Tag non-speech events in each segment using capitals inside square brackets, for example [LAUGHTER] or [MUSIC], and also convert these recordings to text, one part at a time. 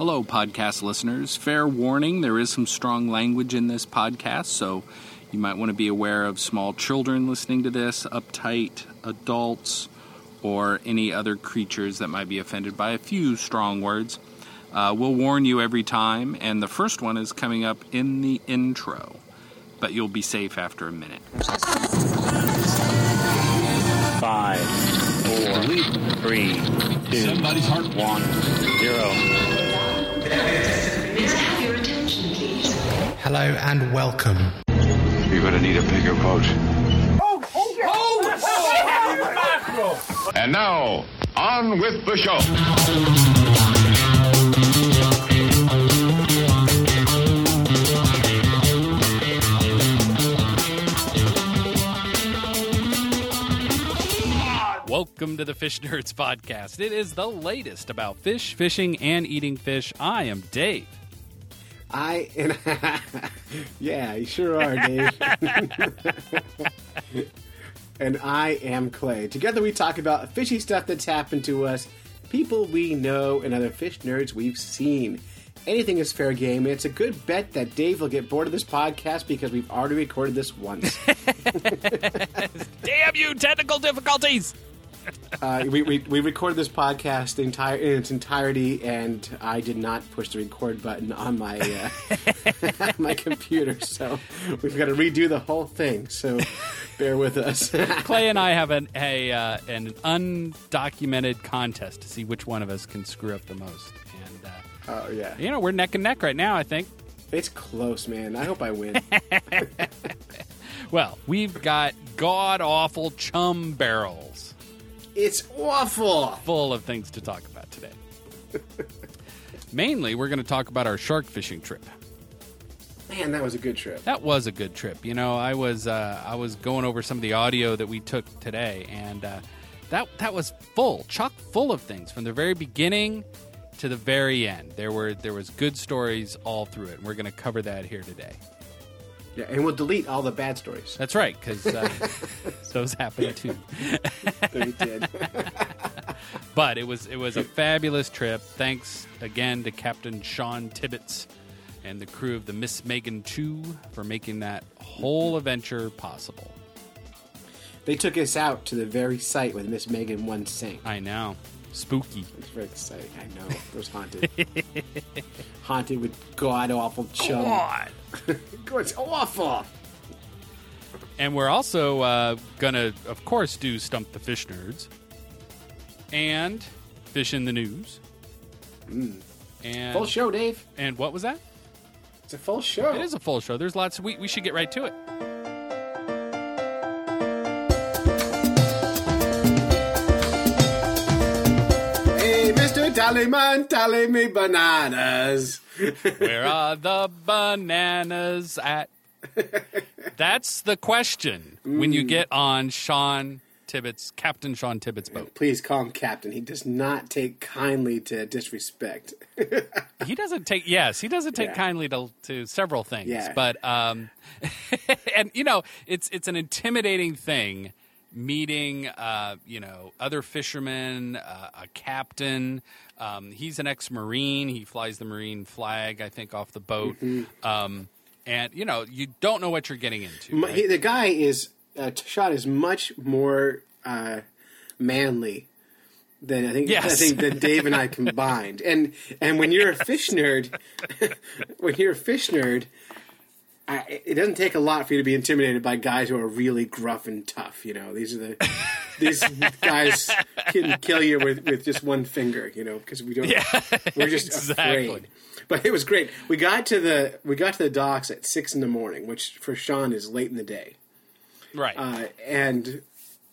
Hello, podcast listeners. Fair warning there is some strong language in this podcast, so you might want to be aware of small children listening to this, uptight adults, or any other creatures that might be offended by a few strong words. Uh, we'll warn you every time, and the first one is coming up in the intro, but you'll be safe after a minute. Five, four, three, two, Somebody's heart. one, zero. May I have your attention, please? Hello and welcome. You're gonna need a bigger boat. Oh and now, on with the show. Welcome to the Fish Nerds Podcast. It is the latest about fish, fishing, and eating fish. I am Dave. I and [LAUGHS] yeah, you sure are, Dave. [LAUGHS] and I am Clay. Together we talk about fishy stuff that's happened to us, people we know, and other fish nerds we've seen. Anything is fair game, and it's a good bet that Dave will get bored of this podcast because we've already recorded this once. [LAUGHS] Damn you, technical difficulties! Uh, we, we, we recorded this podcast entire in its entirety, and I did not push the record button on my uh, [LAUGHS] my computer, so we've got to redo the whole thing. So bear with us. [LAUGHS] Clay and I have an a uh, an undocumented contest to see which one of us can screw up the most. And uh, oh yeah, you know we're neck and neck right now. I think. it's close, man. I hope I win. [LAUGHS] Well, we've got god awful chum barrels it's awful. full of things to talk about today. [LAUGHS] Mainly, we're going to talk about our shark fishing trip. Man, that was a good trip. That was a good trip. You know, I was uh, I was going over some of the audio that we took today, and uh, that that was full, chock full of things from the very beginning to the very end. There were there was good stories all through it, and we're going to cover that here today. Yeah, and we'll delete all the bad stories That's right, because uh, [LAUGHS] those happen too. [LAUGHS] we did. [LAUGHS] But it was it was a fabulous trip. Thanks again to Captain Sean Tibbetts and the crew of the Miss Megan Two for making that whole adventure possible. they took us out to the very site where Miss Megan once sank. I know, spooky. It's very exciting. I know. It was haunted. [LAUGHS] haunted with god awful chum. [LAUGHS] God. it's awful. And we're also uh, gonna, of course, do stump the fish nerds and fish in the news. And Mm. Full show, Dave. And what was that? It's a full show. It is a full show. There's lots. We we should get right to it. Tallyman, tally me bananas. Where are the bananas at? That's the question when Mm. you get on Sean Tibbetts, Captain Sean Tibbetts' boat. Please call him Captain. He does not take kindly to disrespect. [LAUGHS] He doesn't take yes, he doesn't take Yeah. kindly to, to several things. Yeah. But um, [LAUGHS] and you know it's it's an intimidating thing meeting uh, you know other fishermen, uh, a captain. Um, he's an ex-marine. He flies the marine flag, I think, off the boat. Mm-hmm. Um, and you know you don't know what you're getting into. Right? he- the guy is uh, Shot is much more uh, manly than I think. Yes. I think than Dave and I [LAUGHS] combined. And and when you're a fish nerd, [LAUGHS] when you're a fish nerd, I, it doesn't take a lot for you to be intimidated by guys who are really gruff and tough. You know, these are the [LAUGHS] these guys can kill you with, with just one finger. You know, because we don't. [LAUGHS] we're just exactly. afraid. But it was great. We got to the we got to the docks at six in the morning, which for Sean is late in the day, right. uh, and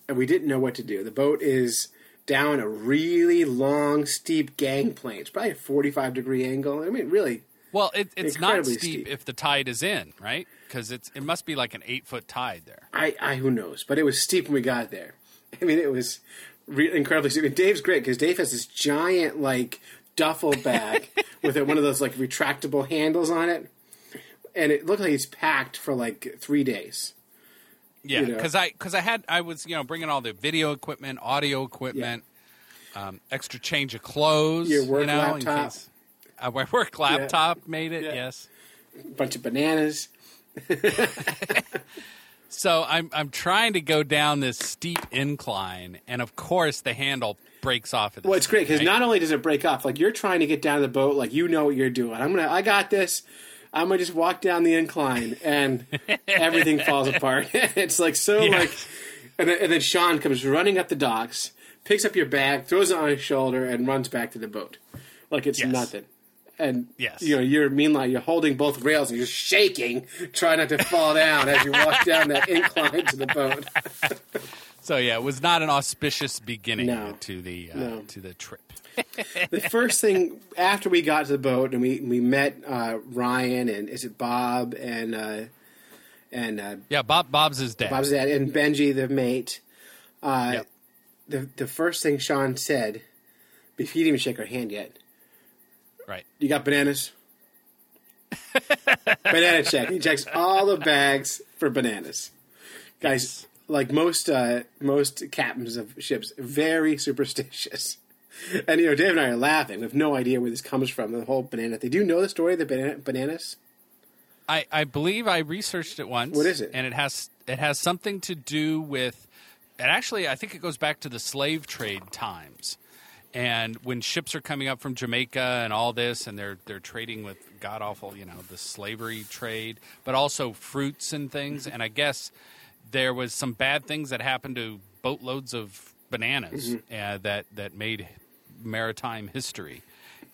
and we didn't know what to do. The boat is down a really long, steep gangplank. It's probably a forty-five degree angle. I mean, really, well, it, it's not steep, steep. if the tide is in, right? Because it's it must be like an eight foot tide there. I, I who knows, but it was steep when we got there. [LAUGHS] I mean, it was re- incredibly steep. And Dave's great because Dave has this giant like duffel bag [LAUGHS] with one of those like retractable handles on it, and it looked like he's packed for like three days. Yeah, you know. because I because I had I was you know bringing all the video equipment, audio equipment, um, extra change of clothes, Your work you know, in laptop. Uh, case- a work laptop made it. Yeah. Yes. bunch of bananas. [LAUGHS] So I'm I'm trying to go down this steep incline, and of course the handle breaks off. At Well, it's great because point, not only does it break off, like you're trying to get down the boat, like you know what you're doing. I'm gonna, I got this. I'm gonna just walk down the incline, and [LAUGHS] everything falls apart. [LAUGHS] it's like so Yeah. like, and then, and then Sean comes running up the docks, picks up your bag, throws it on his shoulder, and runs back to the boat, like it's Yes. nothing. And Yes. you know, you're meanwhile you're holding both rails and you're shaking, trying not to fall down as you walk down that [LAUGHS] incline to the boat. So yeah, it was not an auspicious beginning No. to the uh, No. to the trip. [LAUGHS] the first thing after we got to the boat and we we met uh, Ryan and is it Bob and uh, and uh, Yeah, Bob Bob's his dad. Bob's dad and Benji the mate. Uh, Yep. The the first thing Sean said, before he didn't even shake her hand yet. Right. You got bananas? [LAUGHS] Banana check. He checks all the bags for bananas. Guys, like most uh, most captains of ships, very superstitious. And you know, Dave and I are laughing. We have no idea where this comes from. The whole banana. thing. Do know the story of the banana, bananas? I, I believe I researched it once. What is it? And it has it has something to do with. And actually, I think it goes back to the slave trade times, and when ships are coming up from Jamaica and all this, and they're they're trading with god awful, you know, the slavery trade, but also fruits and things. And I guess there was some bad things that happened to boatloads of bananas Mm-hmm. uh, that that made maritime history.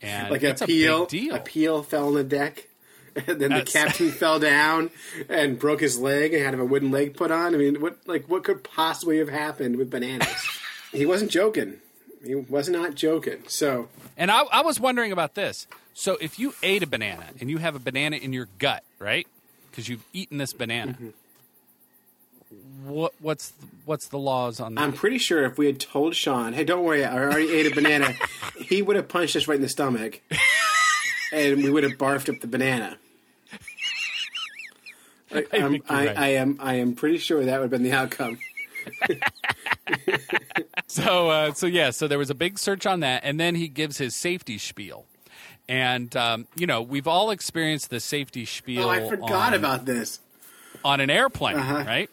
And Like a a peel, deal. a peel fell on the deck, [LAUGHS] and then That's- the captain [LAUGHS] fell down and broke his leg and had a wooden leg put on. I mean, what like what could possibly have happened with bananas? [LAUGHS] he wasn't joking. He was not joking. So And I, I was wondering about this. So if you ate a banana and you have a banana in your gut, right? Because you've eaten this banana. Mm-hmm. What what's what's the laws on that? I'm pretty sure if we had told Sean, "Hey, don't worry, I already ate a banana," [LAUGHS] he would have punched us right in the stomach, [LAUGHS] and we would have barfed up the banana. [LAUGHS] I, I, right. I am. I am pretty sure that would have been the outcome. [LAUGHS] so uh, so yeah, so there was a big search on that, and then he gives his safety spiel. And um, you know we've all experienced the safety spiel. Oh, I forgot on- about this. on an airplane, Uh-huh. right?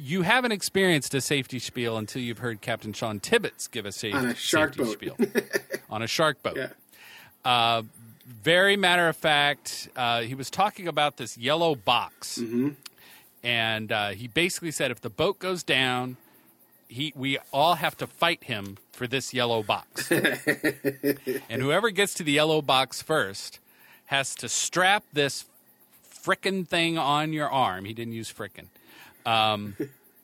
You haven't experienced a safety spiel until you've heard Captain Sean Tibbetts give a safe, On a shark safety boat. spiel [LAUGHS] on a shark boat. Yeah. Very matter of fact, uh, he was talking about this yellow box, Mm-hmm. and uh, he basically said if the boat goes down, he we all have to fight him for this yellow box, [LAUGHS] and whoever gets to the yellow box first has to strap this frickin' thing on your arm. He didn't use frickin'. Um,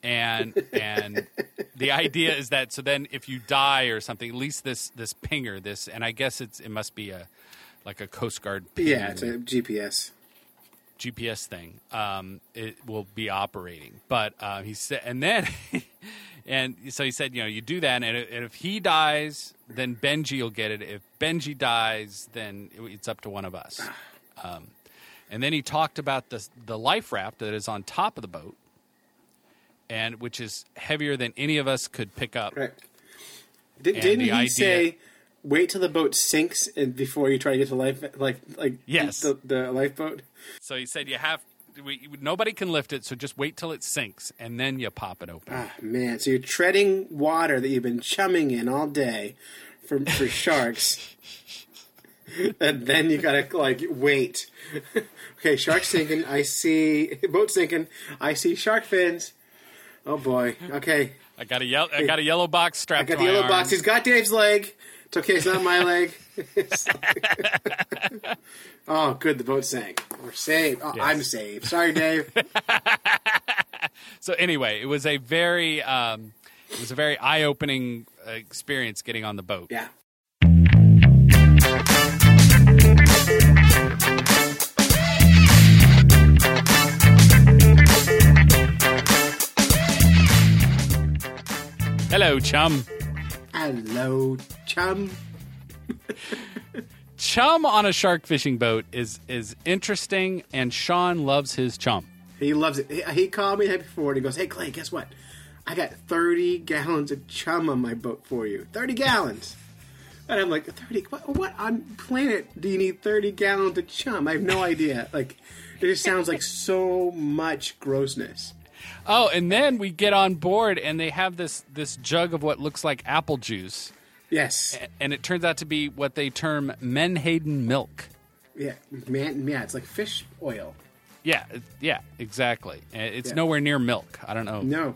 and and the idea is that so then if you die or something, at least this this pinger, this and I guess it's it must be a like a Coast Guard Yeah, it's a GPS. GPS thing. Um, it will be operating, but uh, he said, and then. [LAUGHS] And so he said, you know, you do that, and if- and if he dies, then Benji will get it. If Benji dies, then it's up to one of us. Um, and then he talked about the the life raft that is on top of the boat, and which is heavier than any of us could pick up. Right. Did, the he idea- say, "Wait till the boat sinks and before you try to get to life, like like Yes. the, the lifeboat"? So he said, you have we, nobody can lift it, so just wait till it sinks, and then you pop it open. Ah, man, so you're treading water that you've been chumming in all day for for [LAUGHS] sharks, and then you gotta like wait. [LAUGHS] okay, shark sinking. I see boat sinking. I see shark fins. Oh boy. [LAUGHS] Okay, I got a yellow, I got a yellow box strapped. I got the yellow arm. box. He's got Dave's leg. It's okay. It's not my leg. [LAUGHS] oh, good. The boat sank. We're saved. Oh, Yes. I'm saved. Sorry, Dave. [LAUGHS] So anyway, it was a very um, it was a very eye opening uh, experience getting on the boat. yeah. Hello, chum. Hello, chum. [LAUGHS] Chum on a shark fishing boat is is interesting, and Sean loves his chum. He loves it. He, he called me the night before and he goes, "Hey Clay, guess what? I got 30 gallons of chum on my boat for you. 30 gallons." [LAUGHS] And I'm like, 30? What, what on planet do you need 30 gallons of chum? I have no idea. Like, it just sounds like so much grossness. Oh, and then we get on board, and they have this this jug of what looks like apple juice, Yes. and it turns out to be what they term Menhaden milk. Yeah, man, yeah, it's like fish oil. Yeah, yeah, exactly. It's Yeah. nowhere near milk. I don't know. No,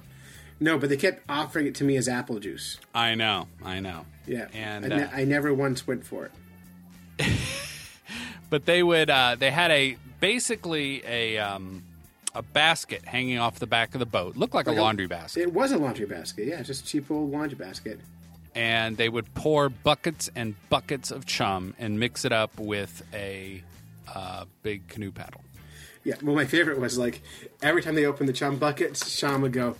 no, but they kept offering it to me as apple juice. I know, I know. Yeah, And, I, ne- uh, I never once went for it. [LAUGHS] but they would uh, they had a basically a um, a basket hanging off the back of the boat, looked like, Like a a- laundry basket, It was a laundry basket. Yeah, just a cheap old laundry basket. and they would pour buckets and buckets of chum and mix it up with a uh, big canoe paddle. Yeah, well, my favorite was like every time they opened the chum buckets, Sean would go,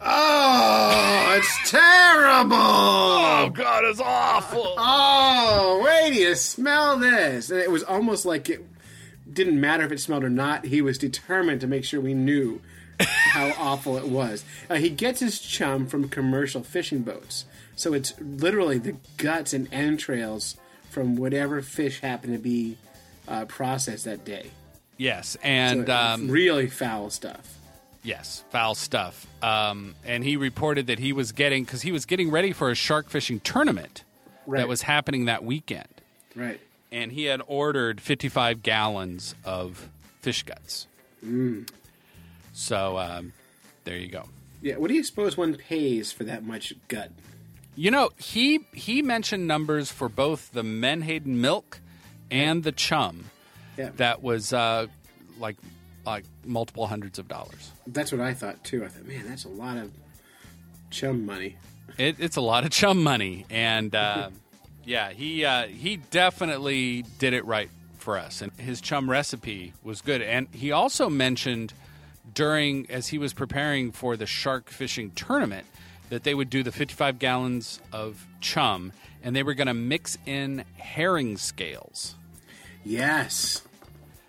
"Oh, it's [LAUGHS] terrible! Oh, God, it's awful. Oh, wait, do you smell this?" And it was almost like it didn't matter if it smelled or not. He was determined to make sure we knew how [LAUGHS] awful it was. Uh, he gets his chum from commercial fishing boats, so it's literally the guts and entrails from whatever fish happened to be uh, processed that day. Yes, and So, um, really foul stuff. Yes, foul stuff. Um, and he reported that he was getting because he was getting ready for a shark fishing tournament Right. that was happening that weekend, Right. And he had ordered 55 gallons of fish guts. So um, there you go. Yeah. What do you suppose one pays for that much gut? You know, he he mentioned numbers for both the Menhaden milk and the chum Yeah. that was uh, like like multiple hundreds of dollars. That's what I thought too. I thought, man, that's a lot of chum money. It, it's a lot of chum money, and uh, [LAUGHS] yeah, he uh, he definitely did it right for us, and his chum recipe was good. And he also mentioned during as he was preparing for the shark fishing tournament that they would do the 55 gallons of chum, and they were going to mix in herring scales, Yes.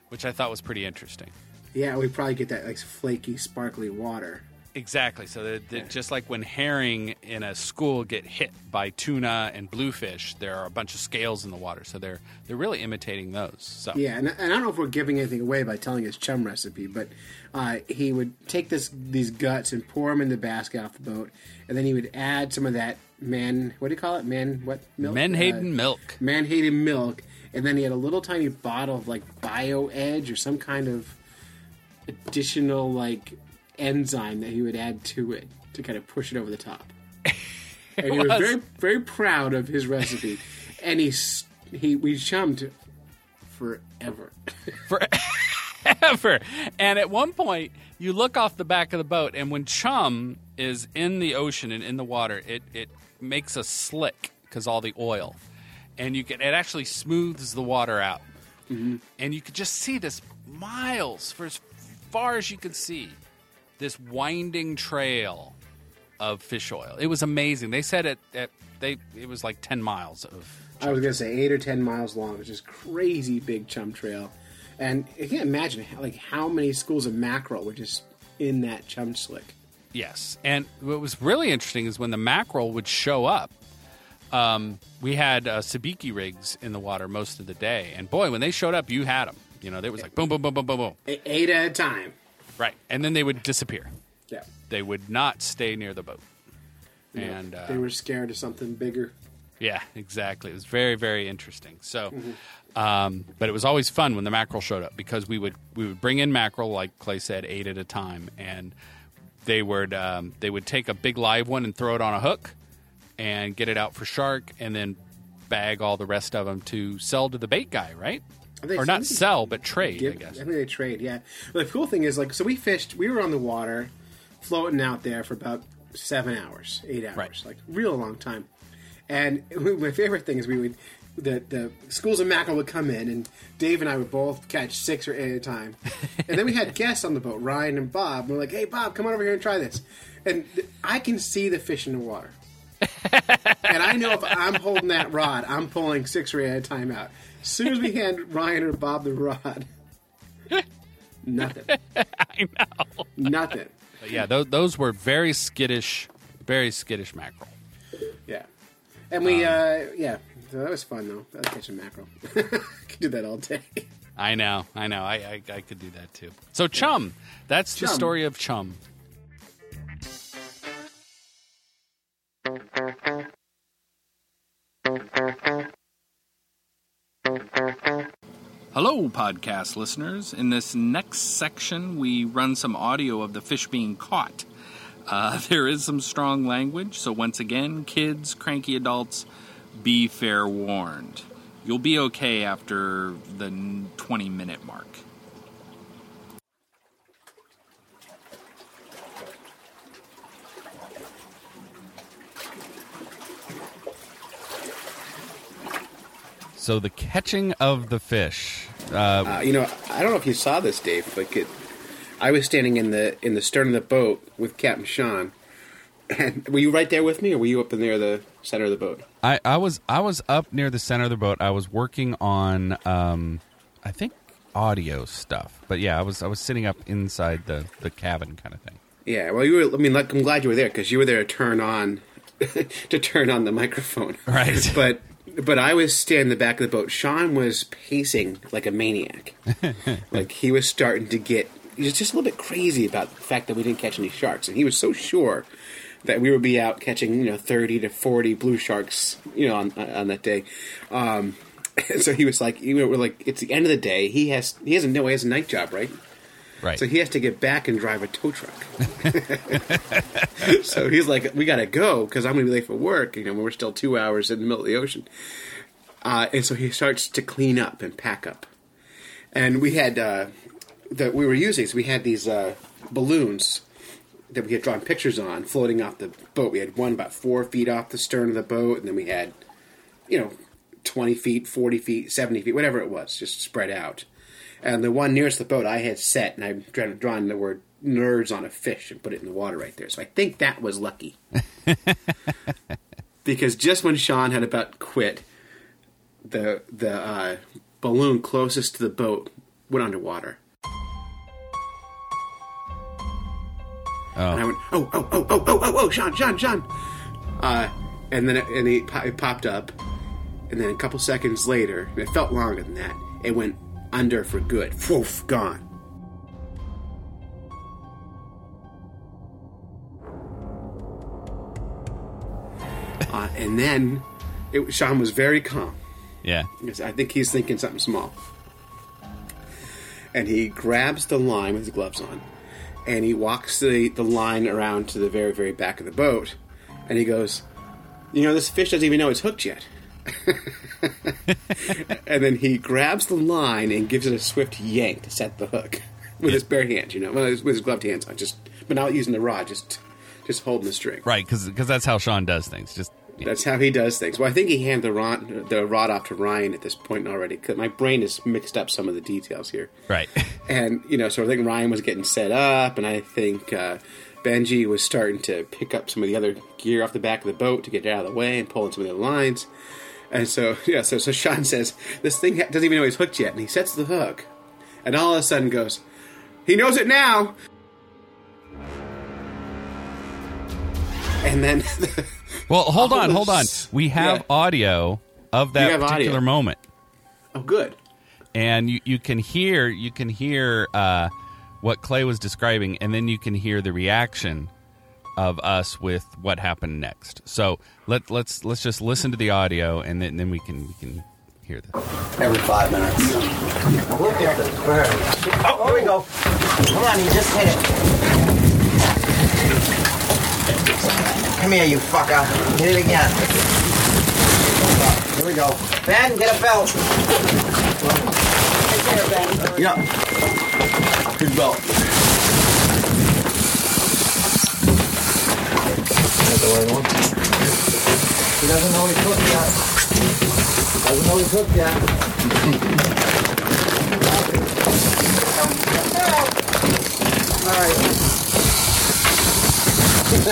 which I thought was pretty interesting. Yeah, we probably get that like flaky, sparkly water. Exactly. So that, that just like when herring in a school get hit by tuna and bluefish, there are a bunch of scales in the water. So they're they're really imitating those. So Yeah, and, and I don't know if we're giving anything away by telling his chum recipe, but uh, he would take this these guts and pour them in the basket off the boat, and then he would add some of that man. What do you call it? Man, what milk? Menhaden Uh, milk. Manhattan milk, and then he had a little tiny bottle of like Bio Edge or some kind of additional like enzyme that he would add to it to kind of push it over the top. [LAUGHS] and he was was. very very proud of his recipe, and he he we chummed forever. [LAUGHS] Forever. And at one point, you look off the back of the boat, and when chum is in the ocean and in the water, it it makes a slick because all the oil, and you can it actually smooths the water out, mm-hmm. and you could just see this miles for as far as you could see, this winding trail of fish oil. It was amazing. They said it. it they it was like ten miles of I was gonna say eight or ten miles long. It's just crazy big chum trail, and I can't imagine how, like how many schools of mackerel were just in that chum slick. Yes, and what was really interesting is when the mackerel would show up. Um, we had uh, sabiki rigs in the water most of the day, and boy, when they showed up, you had them. You know, they was like boom, boom, boom, boom, boom, boom. Eight at a time. Right, and then they would disappear. Yeah, They would not stay near the boat. And uh, they were scared of something bigger. Yeah, exactly. It was very, very interesting. So, um, but it was always fun when the mackerel showed up because we would we would bring in mackerel, like Clay said, eight at a time, and they would um, they would take a big live one and throw it on a hook and get it out for shark, and then bag all the rest of them to sell to the bait guy, right? They- Or not sell, but trade, I guess. I think they trade. Yeah. But the cool thing is, like, so we fished. We were on the water, floating out there for about seven hours, eight hours, Right. like real long time. And [LAUGHS] my favorite thing is we would the the schools of mackerel would come in, and Dave and I would both catch six or eight at a time. and then we had [LAUGHS] guests on the boat, Ryan and Bob. And we're like, "Hey, Bob, come on over here and try this." And th- I can see the fish in the water. [LAUGHS] and I know if I'm holding that rod, I'm pulling six or eight at a time out. As soon as we hand Ryan or Bob the rod, [LAUGHS] nothing. [LAUGHS] I know. Nothing. But yeah, those, those were very skittish, very skittish mackerel. Yeah. And we, uh, yeah, So that was fun though. That was catching mackerel. [LAUGHS] Could do that all day. I know, I know. I, I, I could do that too. So, Chum. That's the story of Chum. Hello, podcast listeners. In this next section, we run some audio of the fish being caught. Uh, [LAUGHS] there is some strong language, so once again, kids, cranky adults, be fair warned. You'll be okay after the 20 minute mark. So, the catching of the fish. Uh, Uh, you know, I don't know if you saw this, Dave, but it, I was standing in the in the stern of the boat with Captain Sean. And were you right there with me, or were you up in there, the center of the boat? I, I was I was up near the center of the boat. I was working on um, I think audio stuff. But yeah, I was I was sitting up inside the, the cabin kind of thing. Yeah. Well, you were. I mean, like, I'm glad you were there because you were there to turn on [LAUGHS] to turn on the microphone. Right. But but I was standing in the back of the boat. Sean was pacing like a maniac. [LAUGHS] like he was starting to get. He was just a little bit crazy about the fact that we didn't catch any sharks, and he was so sure that we would be out catching, you know, thirty to forty blue sharks, you know, on on that day. Um, [LAUGHS] so he was like, you know, we're like, it's the end of the day. He has he doesn't know he has a night job, right? Right. So he has to get back and drive a tow truck. [LAUGHS] so he's like, "We gotta go because I'm gonna be late for work." You know, we're still two hours in the middle of the ocean. Uh, and so he starts to clean up and pack up. And we had uh, that we were using. So we had these uh, balloons that we had drawn pictures on floating off the boat. We had one about four feet off the stern of the boat, and then we had, you know, twenty feet, forty feet, seventy feet, whatever it was, just spread out. And the one nearest the boat I had set, and I've drawn, the word nerds on a fish and put it in the water right there. So I think that was lucky. [LAUGHS] because just when Sean had about quit, the the uh, balloon closest to the boat went underwater. And I oh. went, oh, oh, oh, oh, oh, oh, oh, Sean, Sean, Sean. Uh, and then it, and he, po- it popped up, and then a couple seconds later, and it felt longer than that, it went under for good. Woof, gone. Uh, and then it, Sean was very calm. Yeah. I think he's thinking something small. And he grabs the line with his gloves on, and he walks the, the line around to the very, very back of the boat, and he goes, You know, this fish doesn't even know it's hooked yet. [LAUGHS] and then he grabs the line and gives it a swift yank to set the hook [LAUGHS] with his bare hands, you know, well, with his gloved hands on, just, but not using the rod, just, just holding the string. Right, because that's how Sean does things. Just That's how he does things. Well, I think he handed the rod, the rod off to Ryan at this point already. Cause my brain has mixed up some of the details here. right. [LAUGHS] And, you know, so I think Ryan was getting set up, and I think uh, Benji was starting to pick up some of the other gear off the back of the boat to get it out of the way and pulling some of the lines. And so, [LAUGHS] yeah, so, so Sean says, This thing doesn't even know he's hooked yet. And he sets the hook, and all of a sudden goes, He knows it now! And then, [LAUGHS] Well, hold on, hold on. We have yeah. audio of that particular audio. moment, oh, good. and you, you can hear you can hear uh, what Clay was describing, and then you can hear the reaction of us with what happened next. So let let's let's just listen to the audio, and then, then we can we can hear this. every five minutes. Look at this. Oh, here we go. Hold on, you just hit it. Come here, you fucker. Hit it again. Here we go. Ben, get a belt. Yeah. Good belt. The right one. He doesn't know he's hooked yet. Doesn't know he's hooked yet. Alright.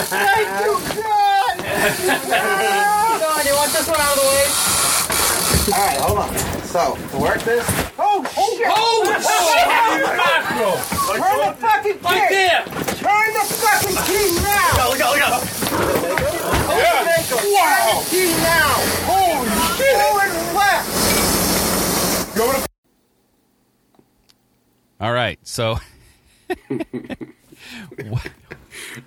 Thank you, God! [LAUGHS] God, you want this one out of the way? Alright, hold on. So, to work this. Oh, shit! Oh, shit! Turn the fucking key! Turn the fucking key now! Look out, look out, look out! Wow! Key now! Holy shit! Go to All right, so [LAUGHS] [LAUGHS]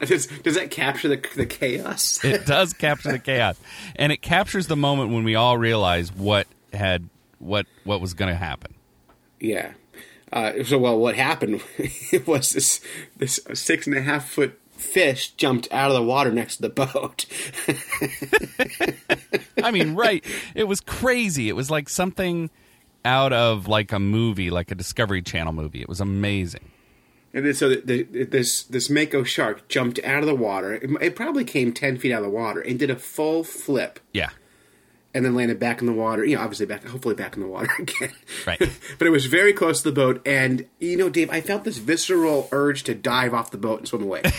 Does, does that capture the, the chaos? [LAUGHS] it does capture the chaos, and it captures the moment when we all realize what had what what was going to happen. Yeah. Uh, so, well, what happened [LAUGHS] was this this six and a half foot fish jumped out of the water next to the boat. [LAUGHS] I mean, right? It was crazy. It was like something out of like a movie, like a Discovery Channel movie. It was amazing. and then, so the, the, this this mako shark jumped out of the water. It, it probably came ten feet out of the water and did a full flip, Yeah, and then landed back in the water. You know, obviously back, hopefully back in the water [LAUGHS] again. Right. [LAUGHS] but it was very close to the boat, and you know, Dave, I felt this visceral urge to dive off the boat and swim away. [LAUGHS]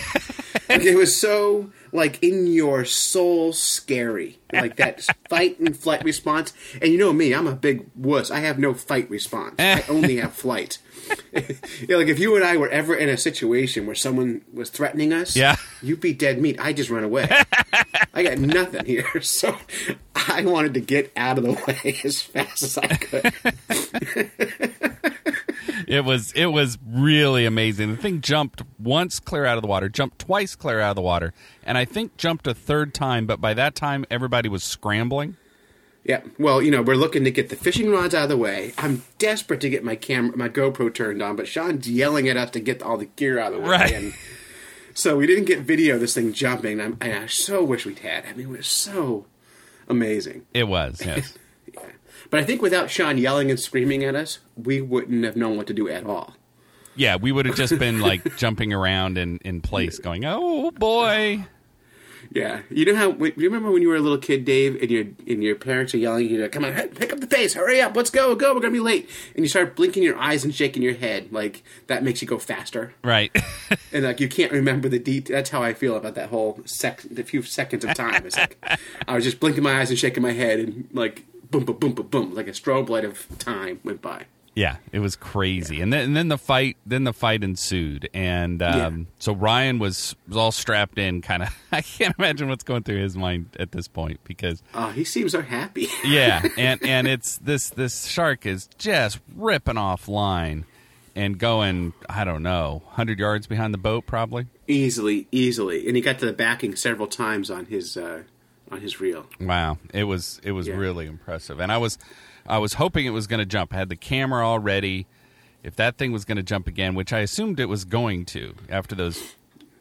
like, it was so like in your soul scary, like that fight and flight response. And you know me, I'm a big wuss. I have no fight response. I [LAUGHS] only have flight. [LAUGHS] yeah, like if you and I were ever in a situation where someone was threatening us, Yeah. you'd be dead meat. I just run away. [LAUGHS] I got nothing here, so I wanted to get out of the way as fast as I could. It was it was really amazing. The thing jumped once clear out of the water, jumped twice clear out of the water, and I think jumped a third time. But by that time, everybody was scrambling. Yeah, well, you know, we're looking to get the fishing rods out of the way. I'm desperate to get my camera, my GoPro turned on, but Sean's yelling at us to get all the gear out of the way. Right. And so we didn't get video of this thing jumping. And, I'm, and I so wish we'd had. I mean, it was so amazing. It was yes. [LAUGHS] But I think without Sean yelling and screaming at us, we wouldn't have known what to do at all. Yeah, we would have just been [LAUGHS] like jumping around in, in place, going, "Oh boy!" Yeah, you know how? Do you remember when you were a little kid, Dave, and your and your parents are yelling at you, "Come on, pick up the pace, hurry up, let's go, go, we're gonna be late," and you start blinking your eyes and shaking your head, like that makes you go faster, Right. [LAUGHS] and like you can't remember the detail. That's how I feel about that whole sec, the few seconds of time. It's like I was just blinking my eyes and shaking my head, and like boom, boom, boom, boom, boom, like a strobe light of time went by. Yeah, it was crazy, and then and then the fight then the fight ensued, and um, Yeah. so Ryan was was all strapped in, kind of. [LAUGHS] I can't imagine what's going through his mind at this point because Oh, he seems so happy. [LAUGHS] yeah, and and it's this this shark is just ripping off line and going I don't know hundred yards behind the boat probably. easily, easily, and he got to the backing several times on his uh, on his reel. Wow, it was it was Yeah. really impressive, and I was I was hoping it was going to jump. I had the camera all ready. If that thing was going to jump again, which I assumed it was going to after those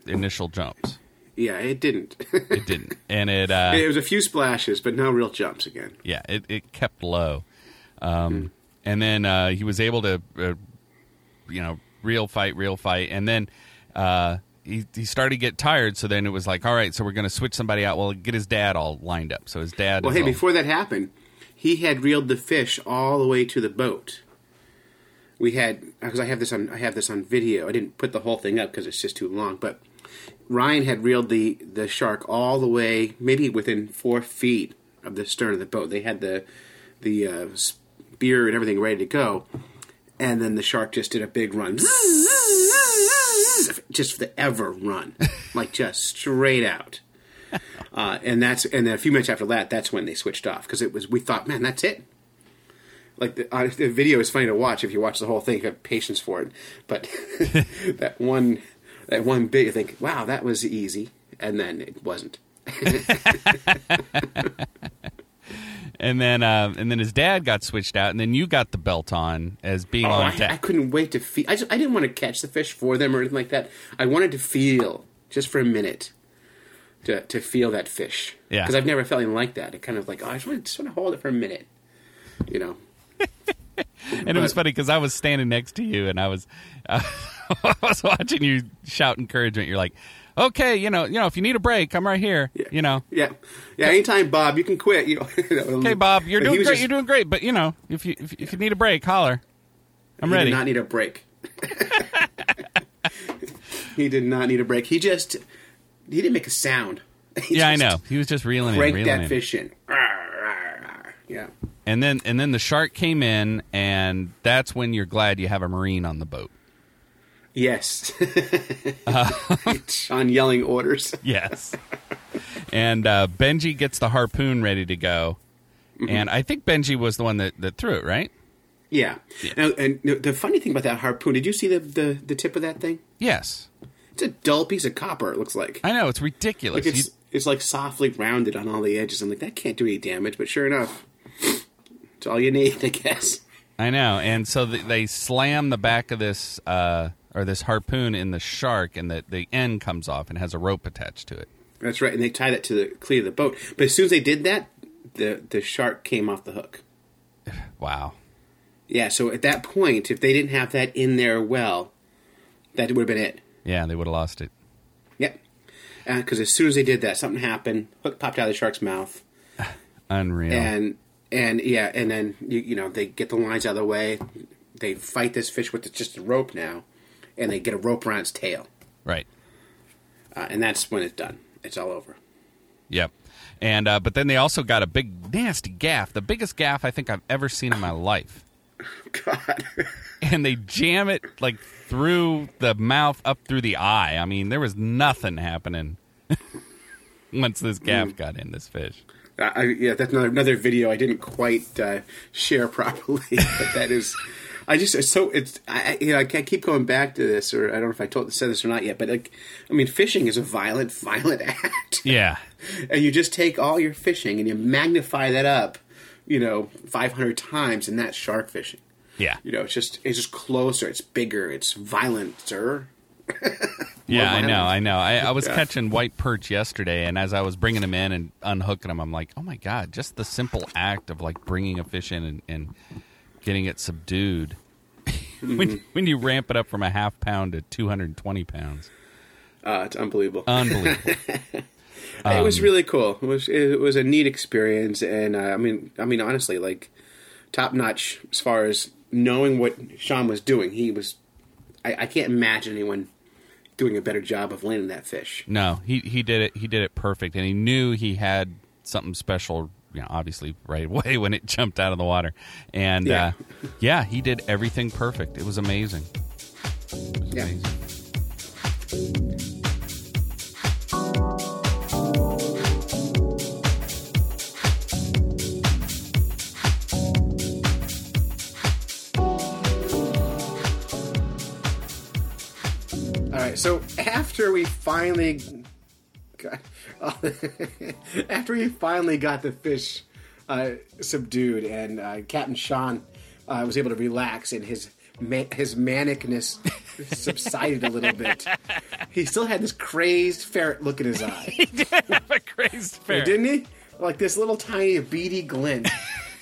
initial jumps, Yeah, it didn't. [LAUGHS] it didn't, and it uh, it was a few splashes, but no real jumps again. yeah, it, it kept low. Um, And then uh, he was able to, uh, you know, real fight, real fight, and then. He, he started to get tired, so then it was like, all right, so we're going to switch somebody out. Well, get his dad all lined up. So his dad. Well, hey, all- before that happened, he had reeled the fish all the way to the boat. We had because I have this on I have this on video. I didn't put the whole thing up because it's just too long. But Ryan had reeled the the shark all the way, maybe within four feet of the stern of the boat. They had the the uh, spear and everything ready to go, and then the shark just did a big run, just the ever run, [LAUGHS] like just straight out. Uh, and that's and then a few minutes after that, that's when they switched off because it was we thought, man, that's it. Like the, uh, the video is funny to watch if you watch the whole thing. You have patience for it, but [LAUGHS] that one that one bit, you think, wow, that was easy, and then it wasn't. [LAUGHS] and then uh, and then his dad got switched out, and then you got the belt on as being Oh, on I, I couldn't wait to feel. I, just, I didn't want to catch the fish for them or anything like that. I wanted to feel just for a minute to to feel that fish. Yeah. because I've never felt anything like that. It kind of like, oh, I just want, just want to hold it for a minute. You know. [LAUGHS] and it was funny because I was standing next to you, and I was [LAUGHS] I was watching you shout encouragement. You're like, okay, you know, you know, if you need a break, I'm right here. You know, Yeah, yeah. Anytime, Bob, you can quit. You know. [LAUGHS] okay, Bob, you're doing great. just- You're doing great, but you know, if you if, if you need a break, holler. I'm he ready. Did not need a break. [LAUGHS] he did not need a break. He just he didn't make a sound. [LAUGHS] He yeah, I know. He was just reeling in, reeling that in. fish in. Yeah. and then and then the shark came in, and that's when you're glad you have a marine on the boat. Yes. Uh, [LAUGHS] Sean yelling orders. Yes. and uh, Benji gets the harpoon ready to go. Mm-hmm. And I think Benji was the one that, that threw it, right? Yeah. Now, and the funny thing about that harpoon, did you see the, the, the tip of that thing? Yes, It's a dull piece of copper. It looks like. I know it's ridiculous. Like it's You- it's like softly rounded on all the edges. I'm like, that can't do any damage. But sure enough, it's all you need, I guess. I know, and so th- they slam the back of this uh, or this harpoon in the shark, and the the end comes off and has a rope attached to it. That's right. And they tie that to the cleat of the boat. But as soon as they did that, the the shark came off the hook. [SIGHS] Wow. Yeah. So at that point, if they didn't have that in there well, that would have been it. Yeah, they would have lost it. Yep. Uh, because as soon as they did that, something happened. Hook popped out of the shark's mouth, [SIGHS] Unreal. and and yeah, and then you, you know they get the lines out of the way. They fight this fish with just a rope now, and they get a rope around its tail, right. uh, and that's when it's done. It's all over. Yep. And uh, but then they also got a big nasty gaff, the biggest gaff I think I've ever seen in my life. [LAUGHS] God. [LAUGHS] And they jam it like through the mouth up through the eye. I mean, there was nothing happening [LAUGHS] once this gaff got in this fish. I, I- yeah, that's another another video I didn't quite uh, share properly, but that is. I just it's so it's I, you know I can't keep going back to this, or I don't know if I told said this or not yet, but like I mean, fishing is a violent, [LAUGHS] violent act, Yeah. [LAUGHS] and you just take all your fishing and you magnify that up, you know, five hundred times, and that's shark fishing. Yeah. You know, it's just it's just closer, it's bigger, it's violenter. [LAUGHS] Yeah, I know. I know. I, I was Yeah. catching white perch yesterday, and as I was bringing them in and unhooking them, I'm like, oh my god, just the simple act of like bringing a fish in and, and getting it subdued. [LAUGHS] when when you ramp it up from a half pound to 220 pounds, Uh, it's unbelievable. unbelievable. [LAUGHS] it Um, was really cool. It was it was a neat experience, and uh, I mean, I mean, honestly, like top notch as far as knowing what Sean was doing. He was. I, I can't imagine anyone doing a better job of landing that fish. no, he he did it. He did it perfect, and he knew he had something special. You know, obviously, right [LAUGHS] away when it jumped out of the water, and Yeah. uh, yeah, he did everything perfect. It was amazing. Yeah. All right. So after we finally got, [LAUGHS] after he finally got the fish uh, subdued and uh, Captain Sean uh, was able to relax and his ma- his manicness [LAUGHS] subsided a little bit. He still had this crazed ferret look in his eye. [LAUGHS] he did have a crazy Didn't he? Like this little tiny beady glint.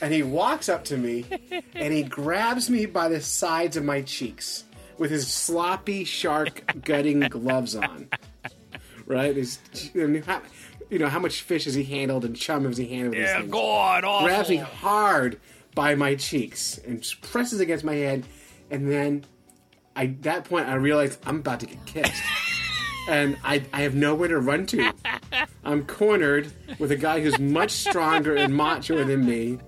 and he walks up to me and he grabs me by the sides of my cheeks with his sloppy shark gutting gloves on. Right? His, you know, how, you know, how much fish has he handled and chum has he handled Yeah? God, grabs me hard by my cheeks and presses against my head, and then I that point I realize I'm about to get kissed. [LAUGHS] And I, I have nowhere to run to. I'm cornered with a guy who's much stronger and macho than me.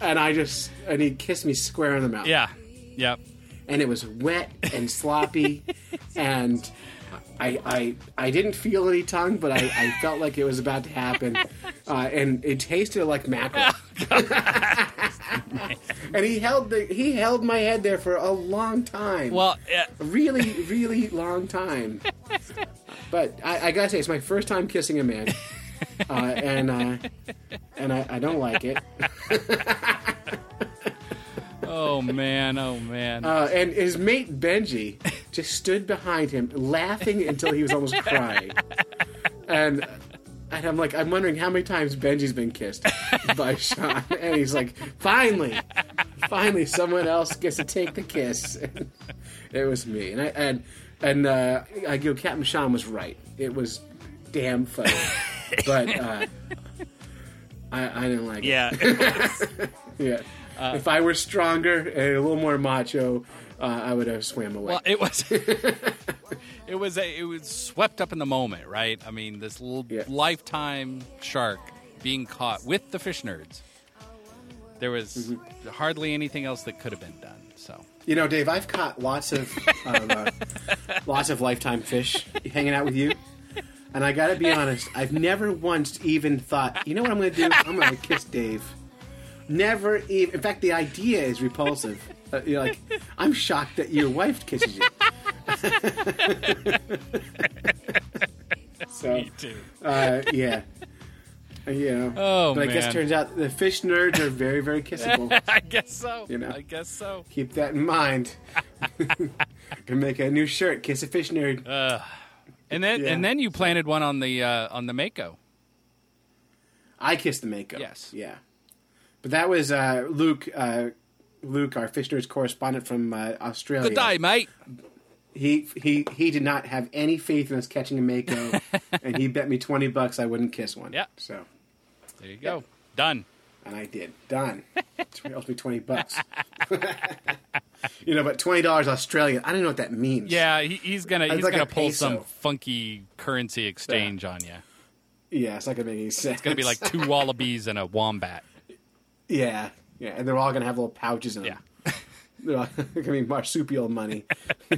And I just and he kissed me square in the mouth. Yeah. Yep. And it was wet and sloppy [LAUGHS] and I, I I didn't feel any tongue, but I, I felt like it was about to happen, [LAUGHS] uh, and it tasted like mackerel. [LAUGHS] and he held the he held my head there for a long time. Well, uh, a really really long time. [LAUGHS] But I, I gotta say, it's my first time kissing a man, uh, and uh, and I, I don't like it. Oh man, oh man. Uh, and his mate Benji just stood behind him, laughing until he was almost crying. And and I'm like, I'm wondering how many times Benji's been kissed by Sean. [LAUGHS] And he's like, finally, finally, someone else gets to take the kiss. [LAUGHS] it was me, and I and and uh, I go, Captain Sean was right. It was damn funny, but uh, I, I didn't like it. Yeah. [LAUGHS] Yeah. Yeah. if I were stronger and a little more macho, uh, I would have swam away. Well, it was. [LAUGHS] it was a, it was swept up in the moment, right? I mean, this little Yeah. lifetime shark being caught with the fish nerds. There was Mm-hmm. hardly anything else that could have been done. So you know, Dave, I've caught lots of of, uh, [LAUGHS] lots of lifetime fish hanging out with you, and I got to be honest, I've never once even thought, you know what I'm going to do? I'm going to kiss Dave. Never even. In fact, the idea is repulsive. [LAUGHS] Uh, you're like, I'm shocked that your wife kisses you. [LAUGHS] so, Me too. uh, yeah. Uh, yeah. Oh, but I guess man. turns out the fish nerds are very, very kissable. [LAUGHS] I guess so. You know. I guess so. Keep that in mind. Can make a new shirt, kiss a fish nerd. And then Yeah. and then you planted one on the uh, on the Mako. I kissed the Mako. Yes. Yeah. But that was uh, Luke. Uh, Luke, our fish nerds correspondent from uh, Australia. Good day, mate. He he he did not have any faith in us catching a Mako, [LAUGHS] and he bet me twenty bucks I wouldn't kiss one. Yeah. So, There you go. Done. and I did. Done. It owes me twenty bucks. [LAUGHS] you know, but twenty dollars Australian. I don't know what that means. Yeah, he, he's gonna he's like gonna pull some funky currency exchange on you. Yeah, it's not gonna make any sense. It's gonna be like two [LAUGHS] wallabies and a wombat. Yeah. Yeah, and they're all gonna have little pouches in them. Yeah. [LAUGHS] They're all [LAUGHS] gonna be marsupial money. [LAUGHS]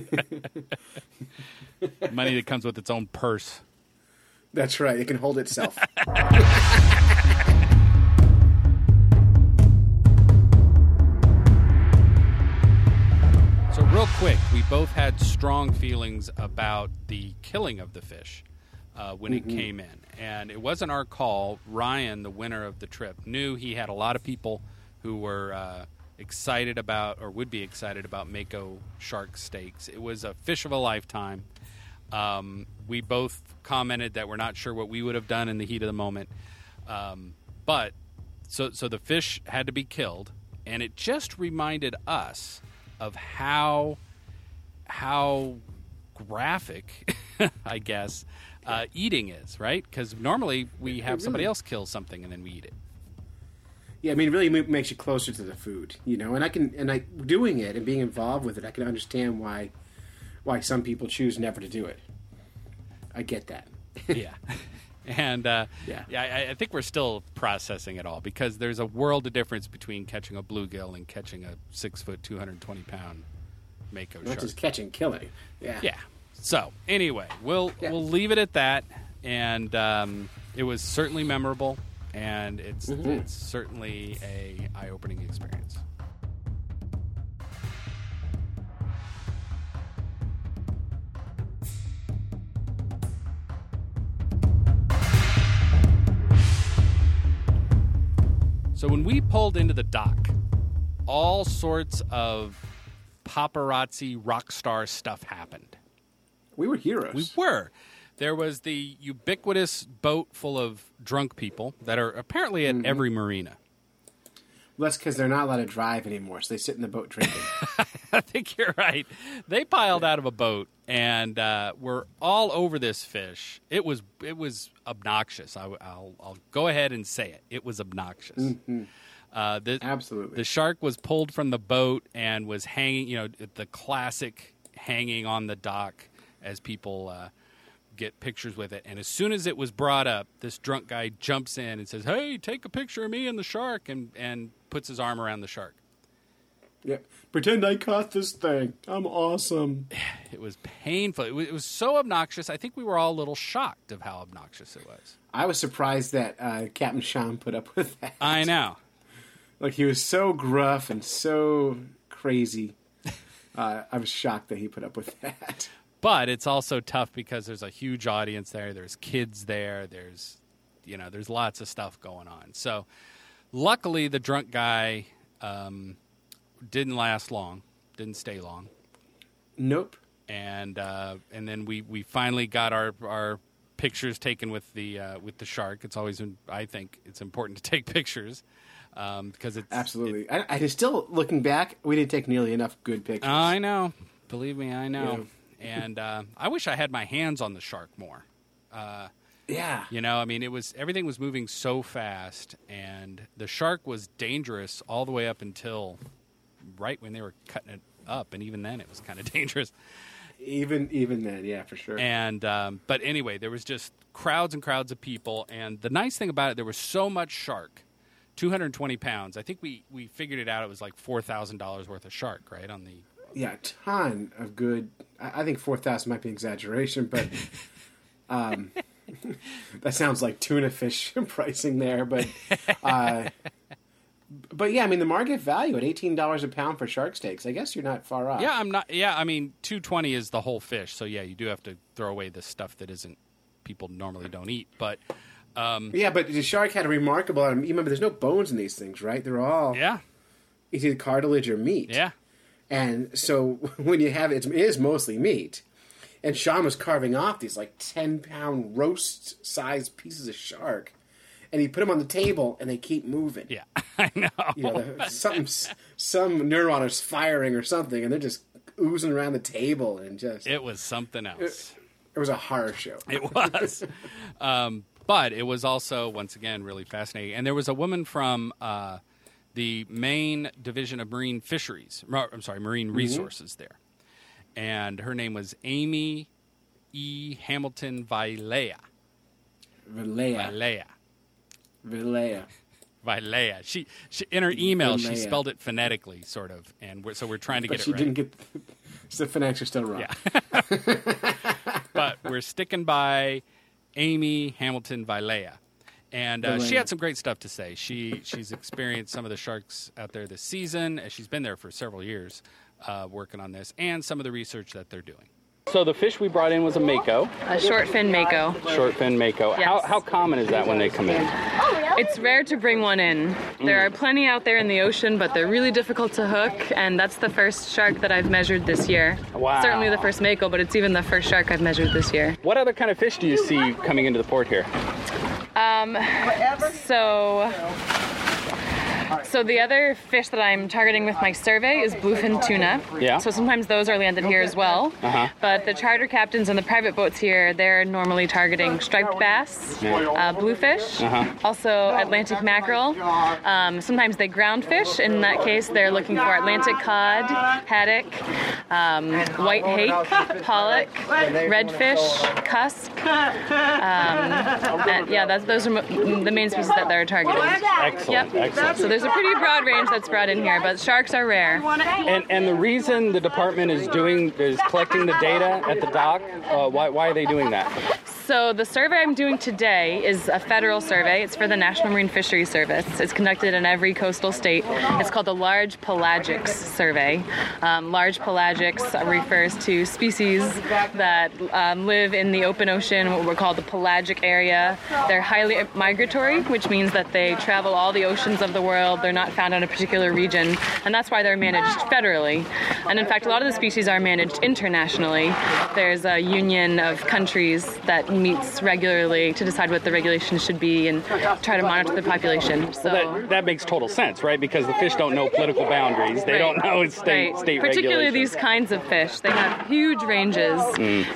Money that comes with its own purse. That's right. It can hold itself. So real quick, we both had strong feelings about the killing of the fish uh, when it came in, and it wasn't our call. Ryan, the winner of the trip, knew he had a lot of people who were uh, excited about or would be excited about Mako shark steaks. It was a fish of a lifetime. Um, we both commented that we're not sure what we would have done in the heat of the moment, um, but so so the fish had to be killed, and it just reminded us of how how graphic, [LAUGHS] I guess, uh, eating is, right? Because normally we have somebody else kill something and then we eat it. Yeah, I mean, it really makes you closer to the food, you know. And I can, and I doing it and being involved with it, I can understand why, why some people choose never to do it. I get that. [LAUGHS] yeah. And uh, Yeah. I, I think we're still processing it all because there's a world of difference between catching a bluegill and catching a six foot, 220 pound mako Not shark. just catching, killing. Yeah. Yeah. So anyway, we'll Yeah. we'll leave it at that. And um, it was certainly memorable, and it's Mm-hmm. it's certainly a eye opening experience. So when we pulled into the dock, all sorts of paparazzi rock star stuff happened. We were heroes. We were. There was the ubiquitous boat full of drunk people that are apparently Mm-hmm. at every marina. Well, that's because they're not allowed to drive anymore, so they sit in the boat drinking. [LAUGHS] I think you're right. They piled out of a boat and uh, were all over this fish. It was it was obnoxious. I, will I'll go ahead and say it. It was obnoxious. Uh, the, Absolutely. The shark was pulled from the boat and was hanging. You know, the classic hanging on the dock as people uh, get pictures with it. And as soon as it was brought up, this drunk guy jumps in and says, "Hey, take a picture of me and the shark," and and puts his arm around the shark. yeah. Pretend I caught this thing. I'm awesome. [SIGHS] It was painful. It was, it was so obnoxious. I think we were all a little shocked of how obnoxious it was. I was surprised that uh, Captain Sean put up with that. I know. Like he was so gruff and so crazy. [LAUGHS] Uh, I was shocked that he put up with that. But it's also tough because there's a huge audience there. There's kids there. There's, you know, there's lots of stuff going on. So, luckily, the drunk guy um, didn't last long. Didn't stay long. Nope. and uh, and then we, we finally got our our pictures taken with the uh, with the shark. It's always I think it's important to [LAUGHS] take pictures um, because it's Absolutely. I, I still looking back, we didn't take nearly enough good pictures. I know, believe me, I know. And uh, I wish I had my hands on the shark more. yeah. You know, I mean, it was everything was moving so fast, and the shark was dangerous all the way up until right when they were cutting it up, and even then, it was kind of [LAUGHS] dangerous. Even even then, yeah, for sure. And um, but anyway, there was just crowds and crowds of people, and the nice thing about it, there was so much shark, 220 pounds. I think we we figured it out. It was like four thousand dollars worth of shark, right? On the yeah, a ton of good. I, I think four thousand might be exaggeration, but [LAUGHS] um, [LAUGHS] that sounds like tuna fish [LAUGHS] pricing there. But uh, But yeah, I mean the market value at eighteen dollars a pound for shark steaks. I guess you're not far off. Yeah, I'm not. Yeah, I mean, two twenty is the whole fish. So yeah, you do have to throw away the stuff that isn't people normally don't eat. But Um, yeah, but the shark had a remarkable. You remember, there's no bones in these things, right? They're all yeah, it's either cartilage or meat. yeah, And so [LAUGHS] when you have it, it is mostly meat. And Sean was carving off these like 10 pound roast sized pieces of shark. And he put them on the table and they keep moving. yeah. [LAUGHS] I know. You know, something, some neuron is firing or something and they're just oozing around the table and just. It, It was something else. It was a horror show. [LAUGHS] It was. um, but it was also, once again, really fascinating. And there was a woman from uh, the Maine Division of Marine fisheries. I'm sorry, Marine mm-hmm. Resources there. And her name was Amy E. Hamilton Vilea. Vilea. Vilea. Vilea. Vilea. She, she in her email she spelled it phonetically, sort of, and we're, so we're trying to But get she it right. didn't get. So the phonetics are still wrong. Yeah. [LAUGHS] but we're sticking by Amy Hamilton Vilea. And uh, she had some great stuff to say. She she's experienced some of the sharks out there this season. and She's been there for several years uh, working on this, and some of the research that they're doing. So the fish we brought in was a mako, A short fin mako. short fin mako. Yes. How, how common is that when they come in? It's rare to bring one in. There are plenty out there in the ocean, but they're really difficult to hook, and that's the first shark that I've measured this year. Wow. Certainly the first mako, but it's even the first shark I've measured this year. What other kind of fish do you see coming into the port here? Um, [LAUGHS] so, so the other fish that I'm targeting with my survey is bluefin tuna. Yeah. So sometimes those are landed here as well. Uh-huh. But the charter captains and the private boats here, they're normally targeting striped bass, uh, bluefish, Uh-huh. also Atlantic mackerel. Um, sometimes they ground fish. In that case, they're looking for Atlantic cod, haddock, um, white hake, [LAUGHS] pollock, redfish, cusk. Um, and yeah, that's, those are mo- the main species that they're targeting. Excellent, Yep. excellent. So there's a pretty broad range that's brought in here, but sharks are rare. And, and the reason the department is doing is collecting the data at the dock. Uh, why, why are they doing that? So the survey I'm doing today is a federal survey. It's for the National Marine Fisheries Service. It's conducted in every coastal state. It's called the Large Pelagics Survey. Um, large pelagics refers to species that um, live in the open ocean, what we're called the pelagic area. They're highly migratory, which means that they travel all the oceans of the world. They're not found in a particular region, and that's why they're managed federally. And in fact, a lot of the species are managed internationally. There's a union of countries that meets regularly to decide what the regulations should be and try to monitor the population. So. That, that makes total sense, right? Because the fish don't know political boundaries. They don't know state right. state Particularly these kinds of fish. They have huge ranges,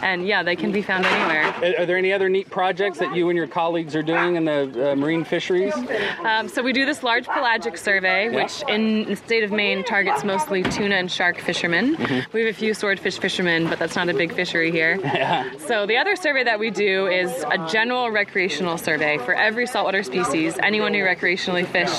and yeah, they can be found anywhere. Are- Are there any other neat projects that you and your colleagues are doing in the uh, marine fisheries? Um, so we do this large pelagic survey, which in the state of Maine targets mostly tuna and shark fishermen. Mm-hmm. We have a few swordfish fishermen, but that's not a big fishery here. [LAUGHS] Yeah. So the other survey that we do is a general recreational survey for every saltwater species. Anyone who recreationally fish,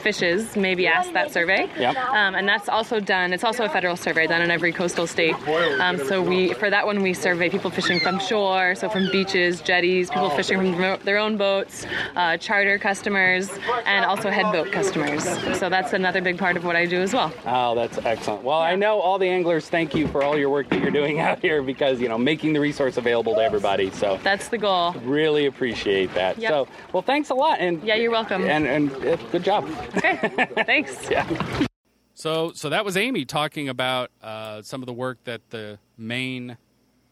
fishes may be asked that survey. Yep. Um, and that's also done. It's also a federal survey done in every coastal state. Um, so we, for that one, we survey people fishing from shore, so from beaches, jetties, people fishing from their- their own boats, uh, charter customers, and also head boat customers. So that's another big part of what I do as well. Oh, that's excellent. Well, I know all the anglers thank you for all your work that you're doing [LAUGHS] out here because, you know, making the resource available to everybody. So That's the goal. really appreciate that. Yep. So, well, thanks a lot. And Yeah, you're welcome. and, and uh, good job. Okay, [LAUGHS] thanks. Yeah. So, so that was Amy talking about uh, some of the work that the Maine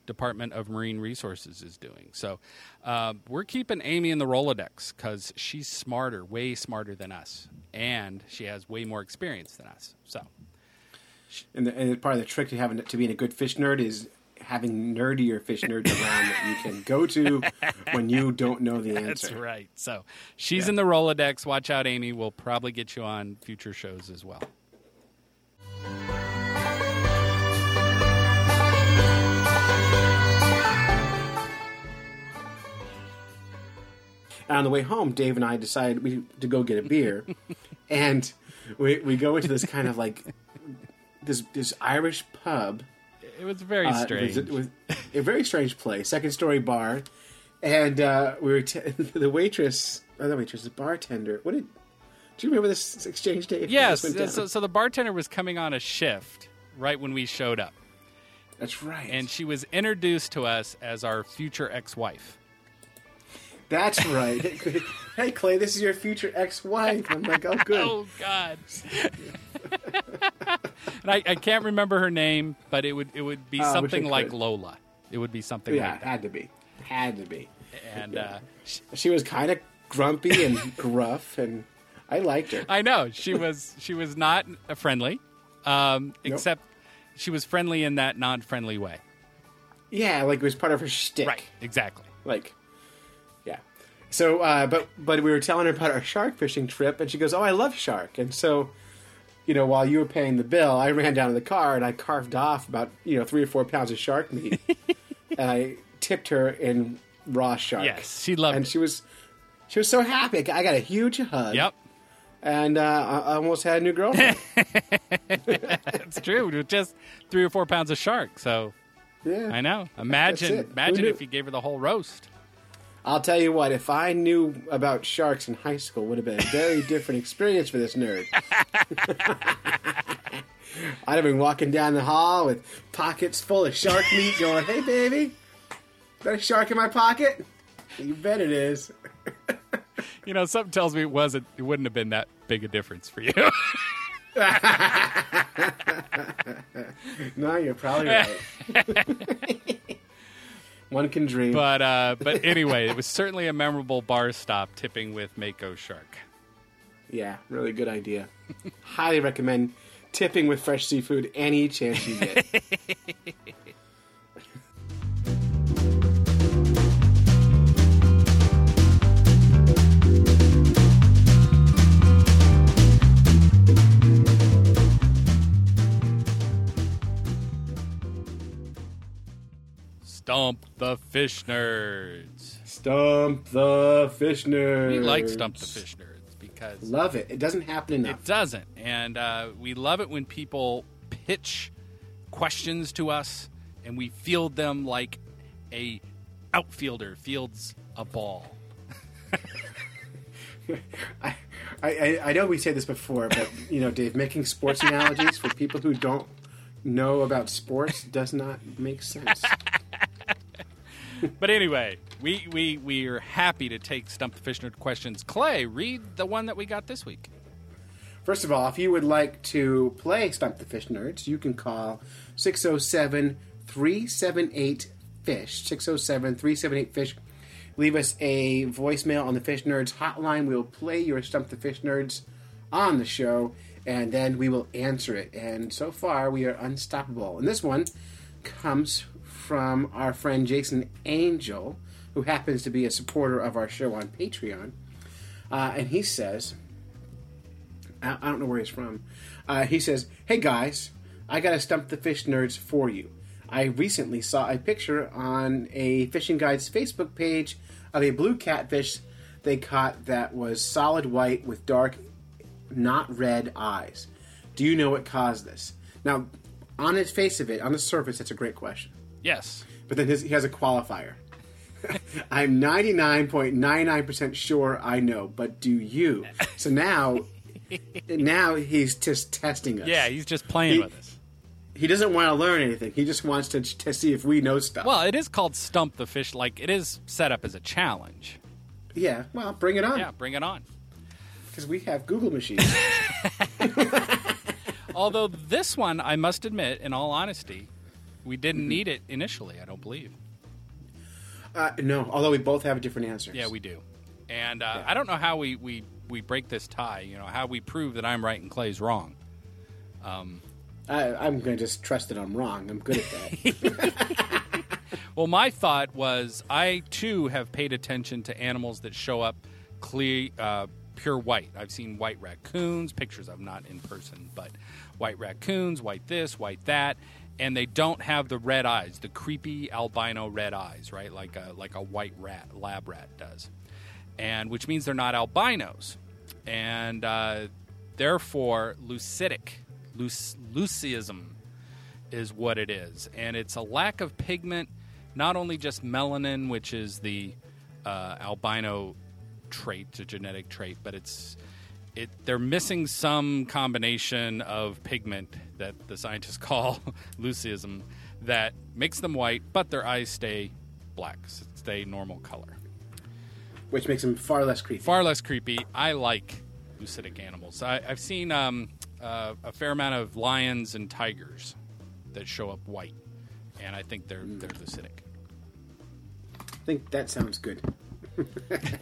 Department of Marine Resources is doing. So, uh, we're keeping Amy in the Rolodex because she's smarter, way smarter than us, and she has way more experience than us. So, And, the, and part of the trick to having to being a good fish nerd is having nerdier fish nerds around that you can go to when you don't know the [LAUGHS] answer. that's right. So, she's in the Rolodex. Watch out, Amy. We'll probably get you on future shows as well. And on the way home, Dave and I decided we to go get a beer, [LAUGHS] and we we go into this kind of like this this Irish pub. It was very uh, strange. With, with a very strange place, second story bar, and uh, we were t- [LAUGHS] the waitress, or the waitress, the bartender. What did Do you remember this exchange, Dave? Yes. So, so the bartender was coming on a shift right when we showed up, That's right. and she was introduced to us as our future ex-wife. That's right. [LAUGHS] hey, Clay, this is your future ex-wife. I'm like, oh, [LAUGHS] good. Oh God. [LAUGHS] and I, I can't remember her name, but it would it would be I something like could. Lola. It would be something yeah, like had to be. Had to be. And uh, She was kind of grumpy and [LAUGHS] gruff, and I liked her. I know she was she was not friendly, um, except she was friendly in that non-friendly way. Yeah, like it was part of her shtick. Right. Exactly. Like, yeah. So, uh, but but we were telling her about our shark fishing trip, and she goes, "Oh, I love shark." And so, you know, while you were paying the bill, I ran down to the car and I carved off about you know three or four pounds of shark meat, [LAUGHS] and I tipped her in raw shark. Yes, she loved and it. she was she was so happy. I got a huge hug. Yep. And uh, I I almost had a new girlfriend. [LAUGHS] It's true. With just three or four pounds of shark. So yeah. I know. Imagine imagine if you gave her the whole roast. I'll tell you what, if I knew about sharks in high school, it would have been a very [LAUGHS] different experience for this nerd. [LAUGHS] I'd have been walking down the hall with pockets full of shark [LAUGHS] meat going, hey, baby, got a shark in my pocket? You bet it is. You know, something tells me it wasn't. It wouldn't have been that big a difference for you. No, you're probably right. One can dream. but uh, but anyway, it was certainly a memorable bar stop tipping with Mako Shark. yeah, really good idea. Highly recommend tipping with fresh seafood any chance you get. [LAUGHS] Stump the fish nerds. Stump the fish nerds. We like Stump the fish nerds because Love it. It doesn't happen enough. It doesn't, and uh, we love it when people pitch questions to us, and we field them like a outfielder fields a ball. [LAUGHS] I, I, I know we said this before, but you know, Dave, making sports analogies for people who don't know about sports does not make sense. [LAUGHS] [LAUGHS] But anyway, we we we are happy to take stump the fish nerd questions. Clay, read the one that we got this week. First of all, if you would like to play Stump the Fish Nerds, you can call 607 378 Fish. 607 378 Fish. Leave us a voicemail on the Fish Nerds hotline. We will play your Stump the Fish Nerds on the show, and then we will answer it. And so far, we are unstoppable. And this one comes from our friend Jason Angel, who happens to be a supporter of our show on Patreon. Uh, and he says, I I don't know where he's from. Uh, he says, "Hey guys, I got to stump the fish nerds for you. I recently saw a picture on a fishing guide's Facebook page of a blue catfish they caught that was solid white with dark, not red eyes. Do you know what caused this? Now, on its face of it, on the surface, that's a great question. Yes. But then his, he has a qualifier. [LAUGHS] I'm 99.99% sure I know, but do you? So now, now he's just testing us. Yeah, he's just playing He- with us. He doesn't want to learn anything. He just wants to, to see if we know stuff. Well, it is called stump the fish. Like it is set up as a challenge. yeah, well, bring it on. Yeah, bring it on. Because we have Google machines. [LAUGHS] Although this one, I must admit, in all honesty, we didn't Mm-hmm. need it initially. I don't believe. uh, no, although we both have different answers. Yeah, we do. And uh, I don't know how we, we, we break this tie. You know, how we prove that I'm right and Clay's wrong. I, I'm going to just trust that I'm wrong. I'm good at that. [LAUGHS] [LAUGHS] Well, my thought was I too have paid attention to animals that show up clear, uh, pure white. I've seen white raccoons, pictures of them, not in person, but white raccoons, white this, white that, and they don't have the red eyes, the creepy albino red eyes, right? Like a like a white rat, lab rat does, and which means they're not albinos, and uh, therefore lucidic, luc- lucism is what it is. And it's a lack of pigment, not only just melanin, which is the uh, albino trait, a genetic trait, but it's it they're missing some combination of pigment that the scientists [LAUGHS] call leucism that makes them white, but their eyes stay black, stay normal color. which makes them far less creepy. Far less creepy. I like leucidic animals. I, I've seen um, uh, a fair amount of lions and tigers that show up white, and I think they're they're leucidic. I think that sounds good. [LAUGHS]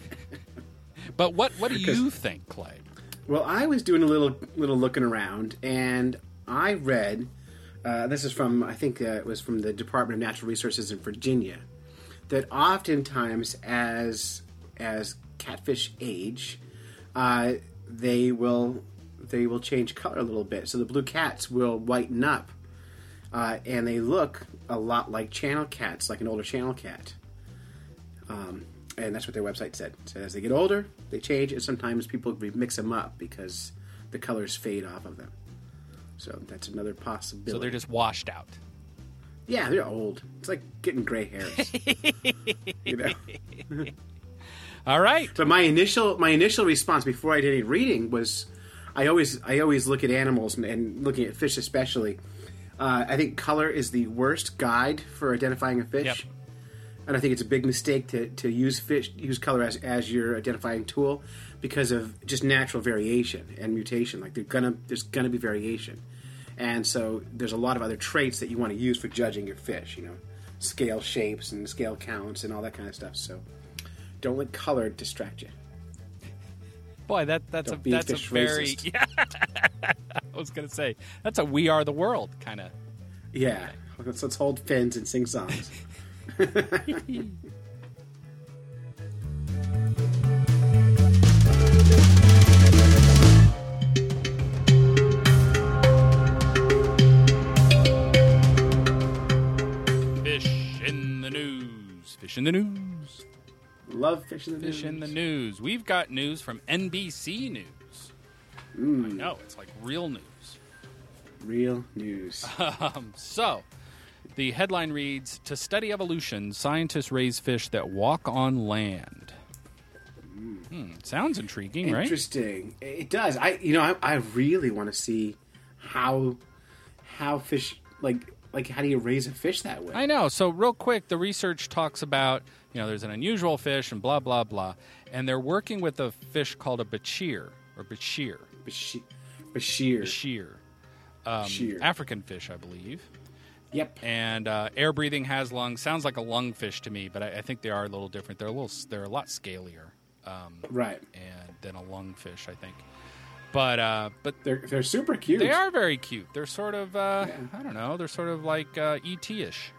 But what what do [LAUGHS] you think, Clay? Well, I was doing a little little looking around, and I read. Uh, this is from I think uh, it was from the Department of Natural Resources in Virginia. That oftentimes, as as catfish age, uh, they will they will change color a little bit. So the blue cats will whiten up, uh, and they look a lot like channel cats, like an older channel cat. Um, and that's what their website said. It said as they get older, they change, and sometimes people mix them up because the colors fade off of them. So that's another possibility. So they're just washed out. yeah, they're old. It's like getting gray hairs. [LAUGHS] you know. [LAUGHS] All right. So my initial my initial response before I did any reading was, I always I always look at animals and, and looking at fish especially. Uh, I think color is the worst guide for identifying a fish. Yep. And I think it's a big mistake to, to use fish use color as, as your identifying tool because of just natural variation and mutation. Like they're gonna there's gonna be variation, and so there's a lot of other traits that you want to use for judging your fish. You know, scale shapes and scale counts and all that kind of stuff. So don't let color distract you. Boy, that that's Don't a that's a very racist. [LAUGHS] yeah. I was gonna say that's a we are the world kind of. Yeah, let's, let's hold fins and sing songs. [LAUGHS] Fish in the news. Fish in the news. Love fish in the news. Fish in the news. We've got news from NBC News. I know it's like real news. Real news. [LAUGHS] Um, so, the headline reads: To study evolution, scientists raise fish that walk on land. Hmm, sounds intriguing, right? Interesting. It does. I you know I, I really want to see how how fish like like how do you raise a fish that way? I know. So, real quick, the research talks about you know there's an unusual fish and blah blah blah, and they're working with a fish called a bachir or bachir, Bashir. Bashir. bachir, um, Bashir. African fish, I believe. Yep. And uh, air breathing has lungs. Sounds like a lungfish to me, but I, I think they are a little different. They're a little. They're a lot scalier. Um, Right. and than a lungfish, I think. But uh, but They're they're super cute. they are very cute. They're sort of uh, I don't know. They're sort of like uh, ET-ish.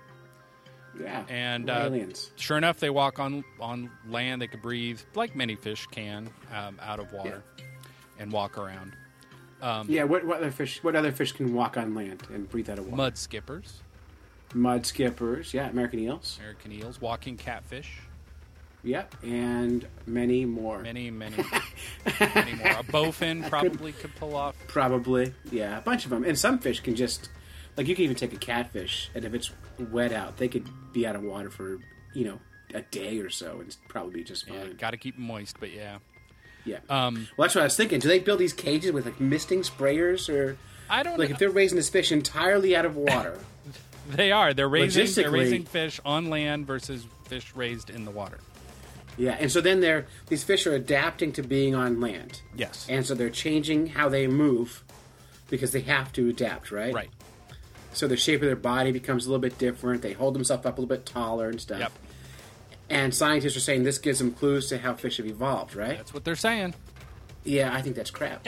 Yeah. And uh, aliens. sure enough, they walk on on land. They can breathe like many fish can um, out of water and walk around. yeah. What what other fish? What other fish can walk on land and breathe out of water? Mud skippers, Mud skippers. Yeah. American eels. American eels, walking catfish, Yep. And many more. many many [LAUGHS] many more. A bowfin [LAUGHS] probably could pull off. Probably. Yeah. A bunch of them. And some fish can just like you can even take a catfish and if it's wet out, they could be out of water for you know a day or so and probably be just Yeah, fine. got to keep 'em moist, but yeah. Yeah. Um, well, that's what I was thinking. Do they build these cages with like misting sprayers, or I don't like know. if they're raising this fish entirely out of water? They are. They're raising. They're raising fish on land versus fish raised in the water. yeah, and so then they're these fish are adapting to being on land, Yes. and so they're changing how they move because they have to adapt, right? right. So the shape of their body becomes a little bit different. They hold themselves up a little bit taller and stuff. Yep. And scientists are saying this gives them clues to how fish have evolved, right? That's what they're saying. Yeah, I think that's crap.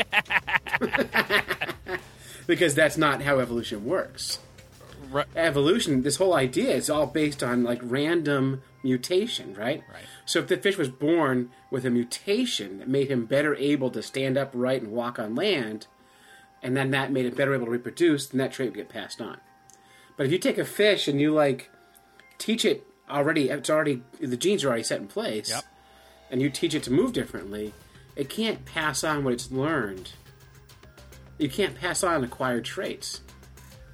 [LAUGHS] because that's not how evolution works. Right. evolution, this whole idea is all based on like random mutation, right? Right. So if the fish was born with a mutation that made him better able to stand upright and walk on land, and then that made it better able to reproduce, then that trait would get passed on. But if you take a fish and you like teach it already, it's already the genes are already set in place, Yep. and you teach it to move differently, it can't pass on what it's learned. You can't pass on acquired traits.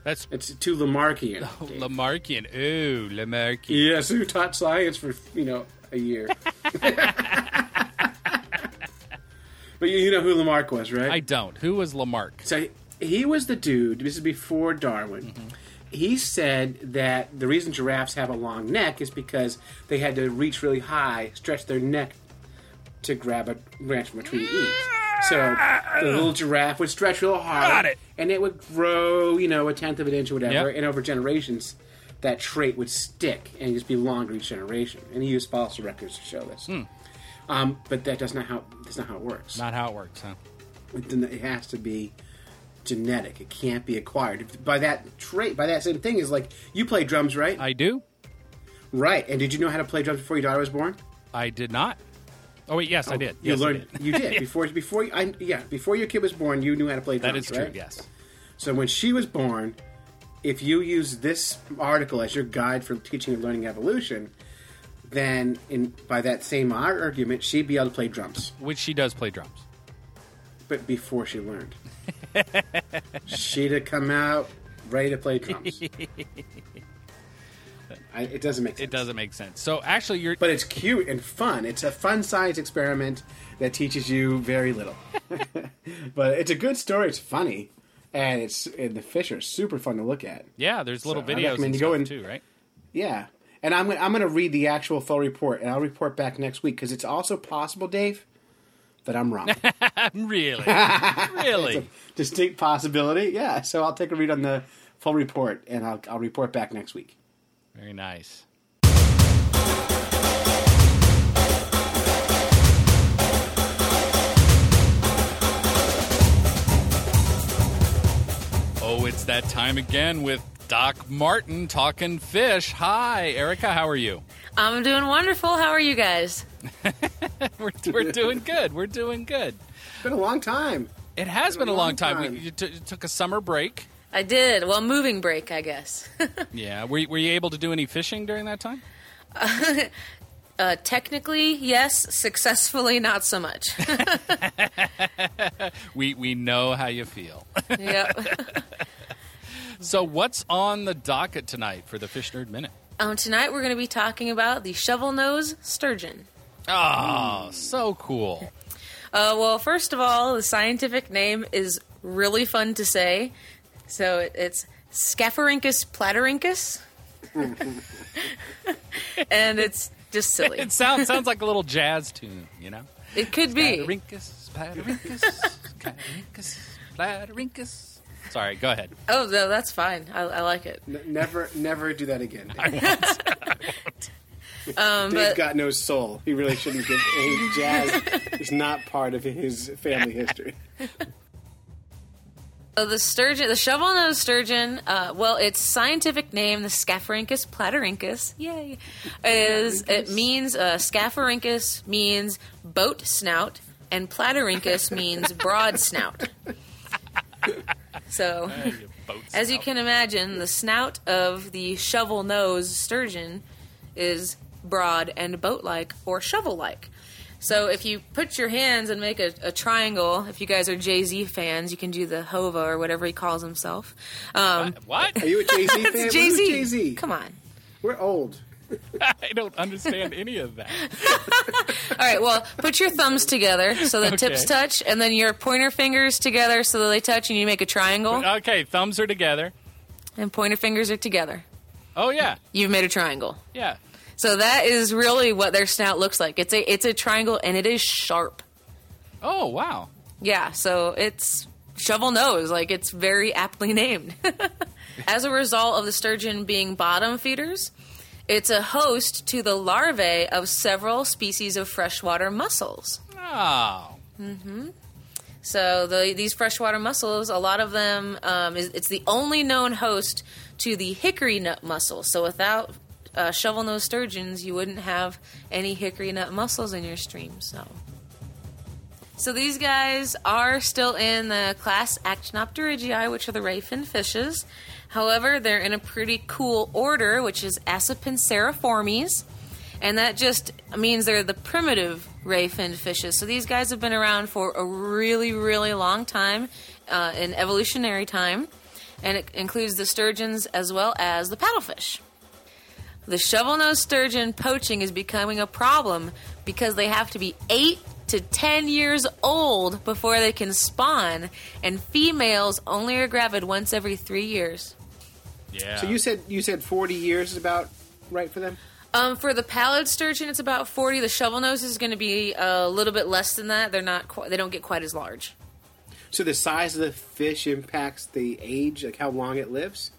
That's It's too Lamarckian. [LAUGHS] Lamarckian. Ooh, Lamarckian. Yes, who taught science for you know a year. [LAUGHS] but But you know who Lamarck was, right? I don't. Who was Lamarck? So he was the dude. This is before Darwin. Mm-hmm. He said that the reason giraffes have a long neck is because they had to reach really high, stretch their neck to grab a branch from a tree to eat. So the little giraffe would stretch real hard, Got it. and it would grow, you know, a tenth of an inch or whatever, Yep. and over generations, that trait would stick and just be longer each generation. And he used fossil records to show this. Um, but that does not how that's not how it works Not how it works, huh? it has to be genetic. It can't be acquired. By that trait, by that same thing is like you play drums, right? I do. right. And did you know how to play drums before your daughter was born? I did not. Oh wait, yes, I oh, did. You Yes, learned. did. You did [LAUGHS] before before I yeah before your kid was born. You knew how to play drums. That is true. right? Yes. So when she was born, if you use this article as your guide for teaching and learning evolution, then in by that same argument, she'd be able to play drums. Which she does play drums. But before she learned, [LAUGHS] she'd have come out ready to play drums. [LAUGHS] I, it doesn't make sense. It doesn't make sense. So actually, you're. But it's cute and fun. It's a fun science experiment that teaches you very little. [LAUGHS] but it's a good story. It's funny, and it's and the fish are super fun to look at. Yeah, there's little So I videos recommend and you go in- too, right? Yeah, and I'm gonna, I'm going to read the actual full report, and I'll report back next week because it's also possible, Dave, that I'm wrong. [LAUGHS] really, [LAUGHS] really. Distinct possibility. Yeah. So I'll take a read on the full report, and I'll I'll report back next week. Very nice. Oh, it's that time again with Doc Martin talking fish. Hi, Erica. How are you? I'm doing wonderful. How are you guys? [LAUGHS] We're, we're doing good. We're doing good. It's been a long time. It has been, been a a long long time. time. You, you t- you took a summer break. I did. Well, moving break, I guess. [LAUGHS] Yeah. Were, you- were you able to do any fishing during that time? [LAUGHS] uh, technically, yes. Successfully, not so much. [LAUGHS] We we know how you feel. yep. so, what's on the docket tonight for the Fish Nerd Minute? Um, tonight, we're going to be talking about the shovel nose sturgeon. Oh, so cool. Uh, well, first of all, the scientific name is really fun to say. So it, it's Scaphirhynchus platyrhynchus. [LAUGHS] and it's just silly. It sounds sounds like a little jazz tune, you know. It could be. Platyrhynchus, platyrhynchus, platyrhynchus, platyrhynchus. Sorry, go ahead. Oh, no, that's fine. I, I like it. N- never never do that again. [LAUGHS] Um, Dave's but got no soul. He really shouldn't get any jazz. is not part of his family history. [LAUGHS] So the sturgeon, the shovel-nosed sturgeon, uh, well, its scientific name, the Scaphirhynchus platyrhynchus, yay, is it means uh, Scaphirhynchus means boat snout, and platyrhynchus means [LAUGHS] broad snout. So, as you can imagine, the snout of the shovel-nosed sturgeon is broad and boat-like or shovel-like. So if you put your hands and make a, a triangle, if you guys are Jay Z fans, you can do the Hova or whatever he calls himself. Um, What? Are you a Jay Z [LAUGHS] fan? it's Jay Z. Jay Z. Come on. We're old. I don't understand any of that. [LAUGHS] All right. Well, put your thumbs together so the tips touch, and then your pointer fingers together so that they touch, and you make a triangle. Okay, thumbs are together. And pointer fingers are together. Oh yeah, You've made a triangle. yeah. So that is really what their snout looks like. It's a it's a triangle, and it is sharp. Oh wow. Yeah, so it's shovel nose, like it's very aptly [LAUGHS] named. [LAUGHS] As a result of the sturgeon being bottom feeders, it's a host to the larvae of several species of freshwater mussels. Oh. Mm-hmm. So the, these freshwater mussels, a lot of them, um, is, it's the only known host to the hickory nut mussel. So without uh, shovel nose sturgeons, you wouldn't have any hickory nut mussels in your stream. So, so these guys are still in the class Actinopterygii, which are the ray fin fishes. However, they're in a pretty cool order, which is Acipenseriformes and that just means they're the primitive ray finned fishes. So these guys have been around for a really, really long time uh, in evolutionary time, and it includes the sturgeons as well as the paddlefish. The shovel nosed sturgeon poaching is becoming a problem because they have to be eight to 10 years old before they can spawn, and females only are gravid once every three years. Yeah. So you said you said forty years is about right for them. Um, for the pallid sturgeon, it's about 40. The shovel nose is going to be a little bit less than that. They're not. Qu- they don't get quite as large. So the size of the fish impacts the age, like how long it lives.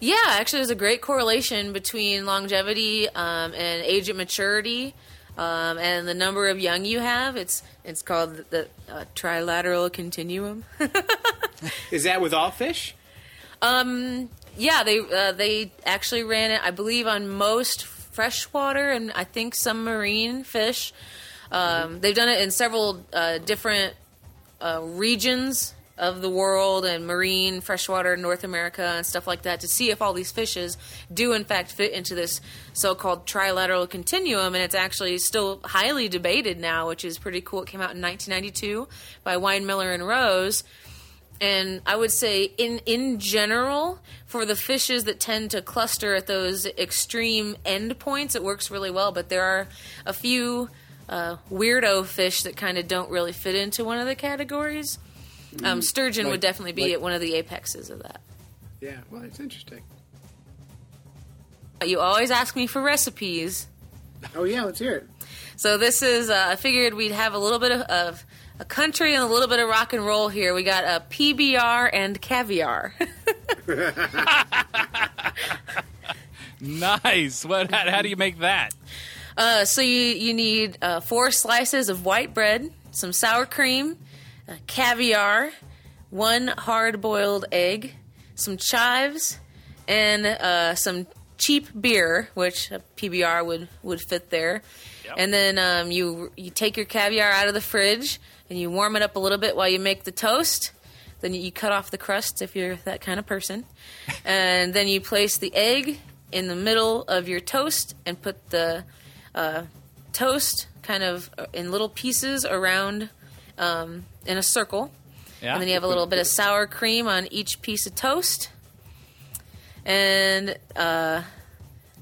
Yeah, actually, there's a great correlation between longevity um, and age at maturity, um, and the number of young you have. It's it's called the uh, trilateral continuum. [LAUGHS] Is that with all fish? Um, yeah, they uh, they actually ran it, I believe, on most freshwater and I think some marine fish. Um, they've done it in several uh, different uh, regions of the world and marine, freshwater, North America, and stuff like that to see if all these fishes do in fact fit into this so-called trilateral continuum. And it's actually still highly debated now, which is pretty cool. It came out in 1992 by Winemiller and Rose and I would say in in general for the fishes that tend to cluster at those extreme end points, it works really well. But there are a few uh, weirdo fish that kind of don't really fit into one of the categories. Um, sturgeon Like- would definitely be like- at one of the apexes of that. Yeah, well, it's interesting. You always ask me for recipes. Oh yeah, let's hear it. So this is, uh, I figured we'd have a little bit of, of a country and a little bit of rock and roll here. We got a PBR and caviar. [LAUGHS] nice. What? How, how do you make that? Uh, so you you need uh, four slices of white bread, some sour cream, uh, caviar, one hard boiled egg, some chives, and uh, some cheap beer, which a PBR would would fit there. And then um, you you take your caviar out of the fridge and you warm it up a little bit while you make the toast. Then you cut off the crust if you're that kind of person, [LAUGHS] and then you place the egg in the middle of your toast and put the uh, toast kind of uh, in little pieces around um, in a circle. Yeah. And then you have a little bit of sour cream on each piece of toast. And uh,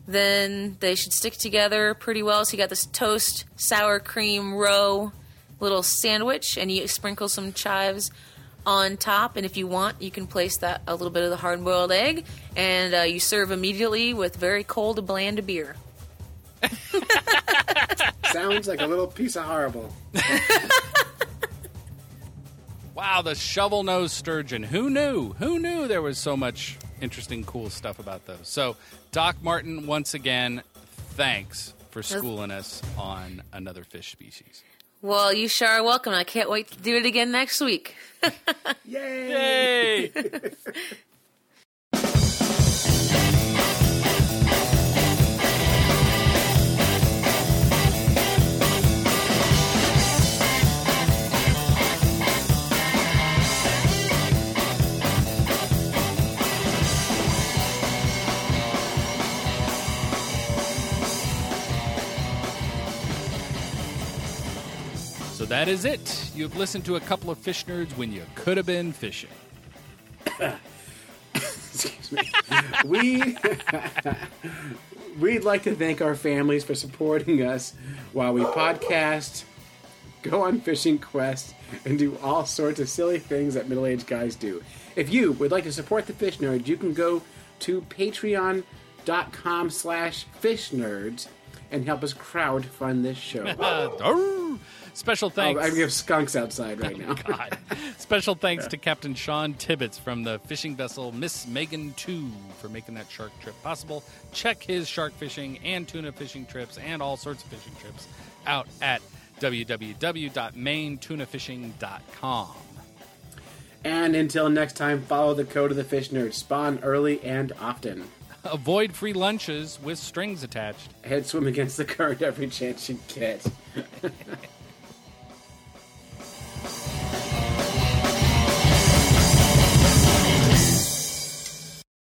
then they should stick together pretty well. So you got this toast, sour cream row little sandwich, and you sprinkle some chives on top. And if you want, you can place that a little bit of the hard boiled egg, and uh, you serve immediately with very cold, bland beer. [LAUGHS] Sounds like a little piece of horrible. [LAUGHS] Wow, the shovel nose sturgeon. Who knew? Who knew there was so much interesting, cool stuff about those? So, Doc Martin, once again, thanks for schooling us on another fish species. Well, you sure are welcome. I can't wait to do it again next week. [LAUGHS] Yay! So [LAUGHS] that is it. You've listened to a couple of fish nerds when you could have been fishing. Excuse me. we [LAUGHS] we'd like to thank our families for supporting us while we podcast, go on fishing quests, and do all sorts of silly things that middle-aged guys do. If you would like to support the Fish Nerds, you can go to patreon.com slash fish nerds and help us crowdfund this show. [LAUGHS] Special thanks. Oh, I have skunks outside right [LAUGHS] now. Oh, God. Special thanks to Captain Sean Tibbetts from the fishing vessel Miss Megan 2 for making that shark trip possible. Check his shark fishing and tuna fishing trips and all sorts of fishing trips out at www.maintunafishing.com. And until next time, follow the code of the Fish nerd. Spawn early and often. Avoid free lunches with strings attached. Head swim against the current every chance you get. [LAUGHS] Yeah.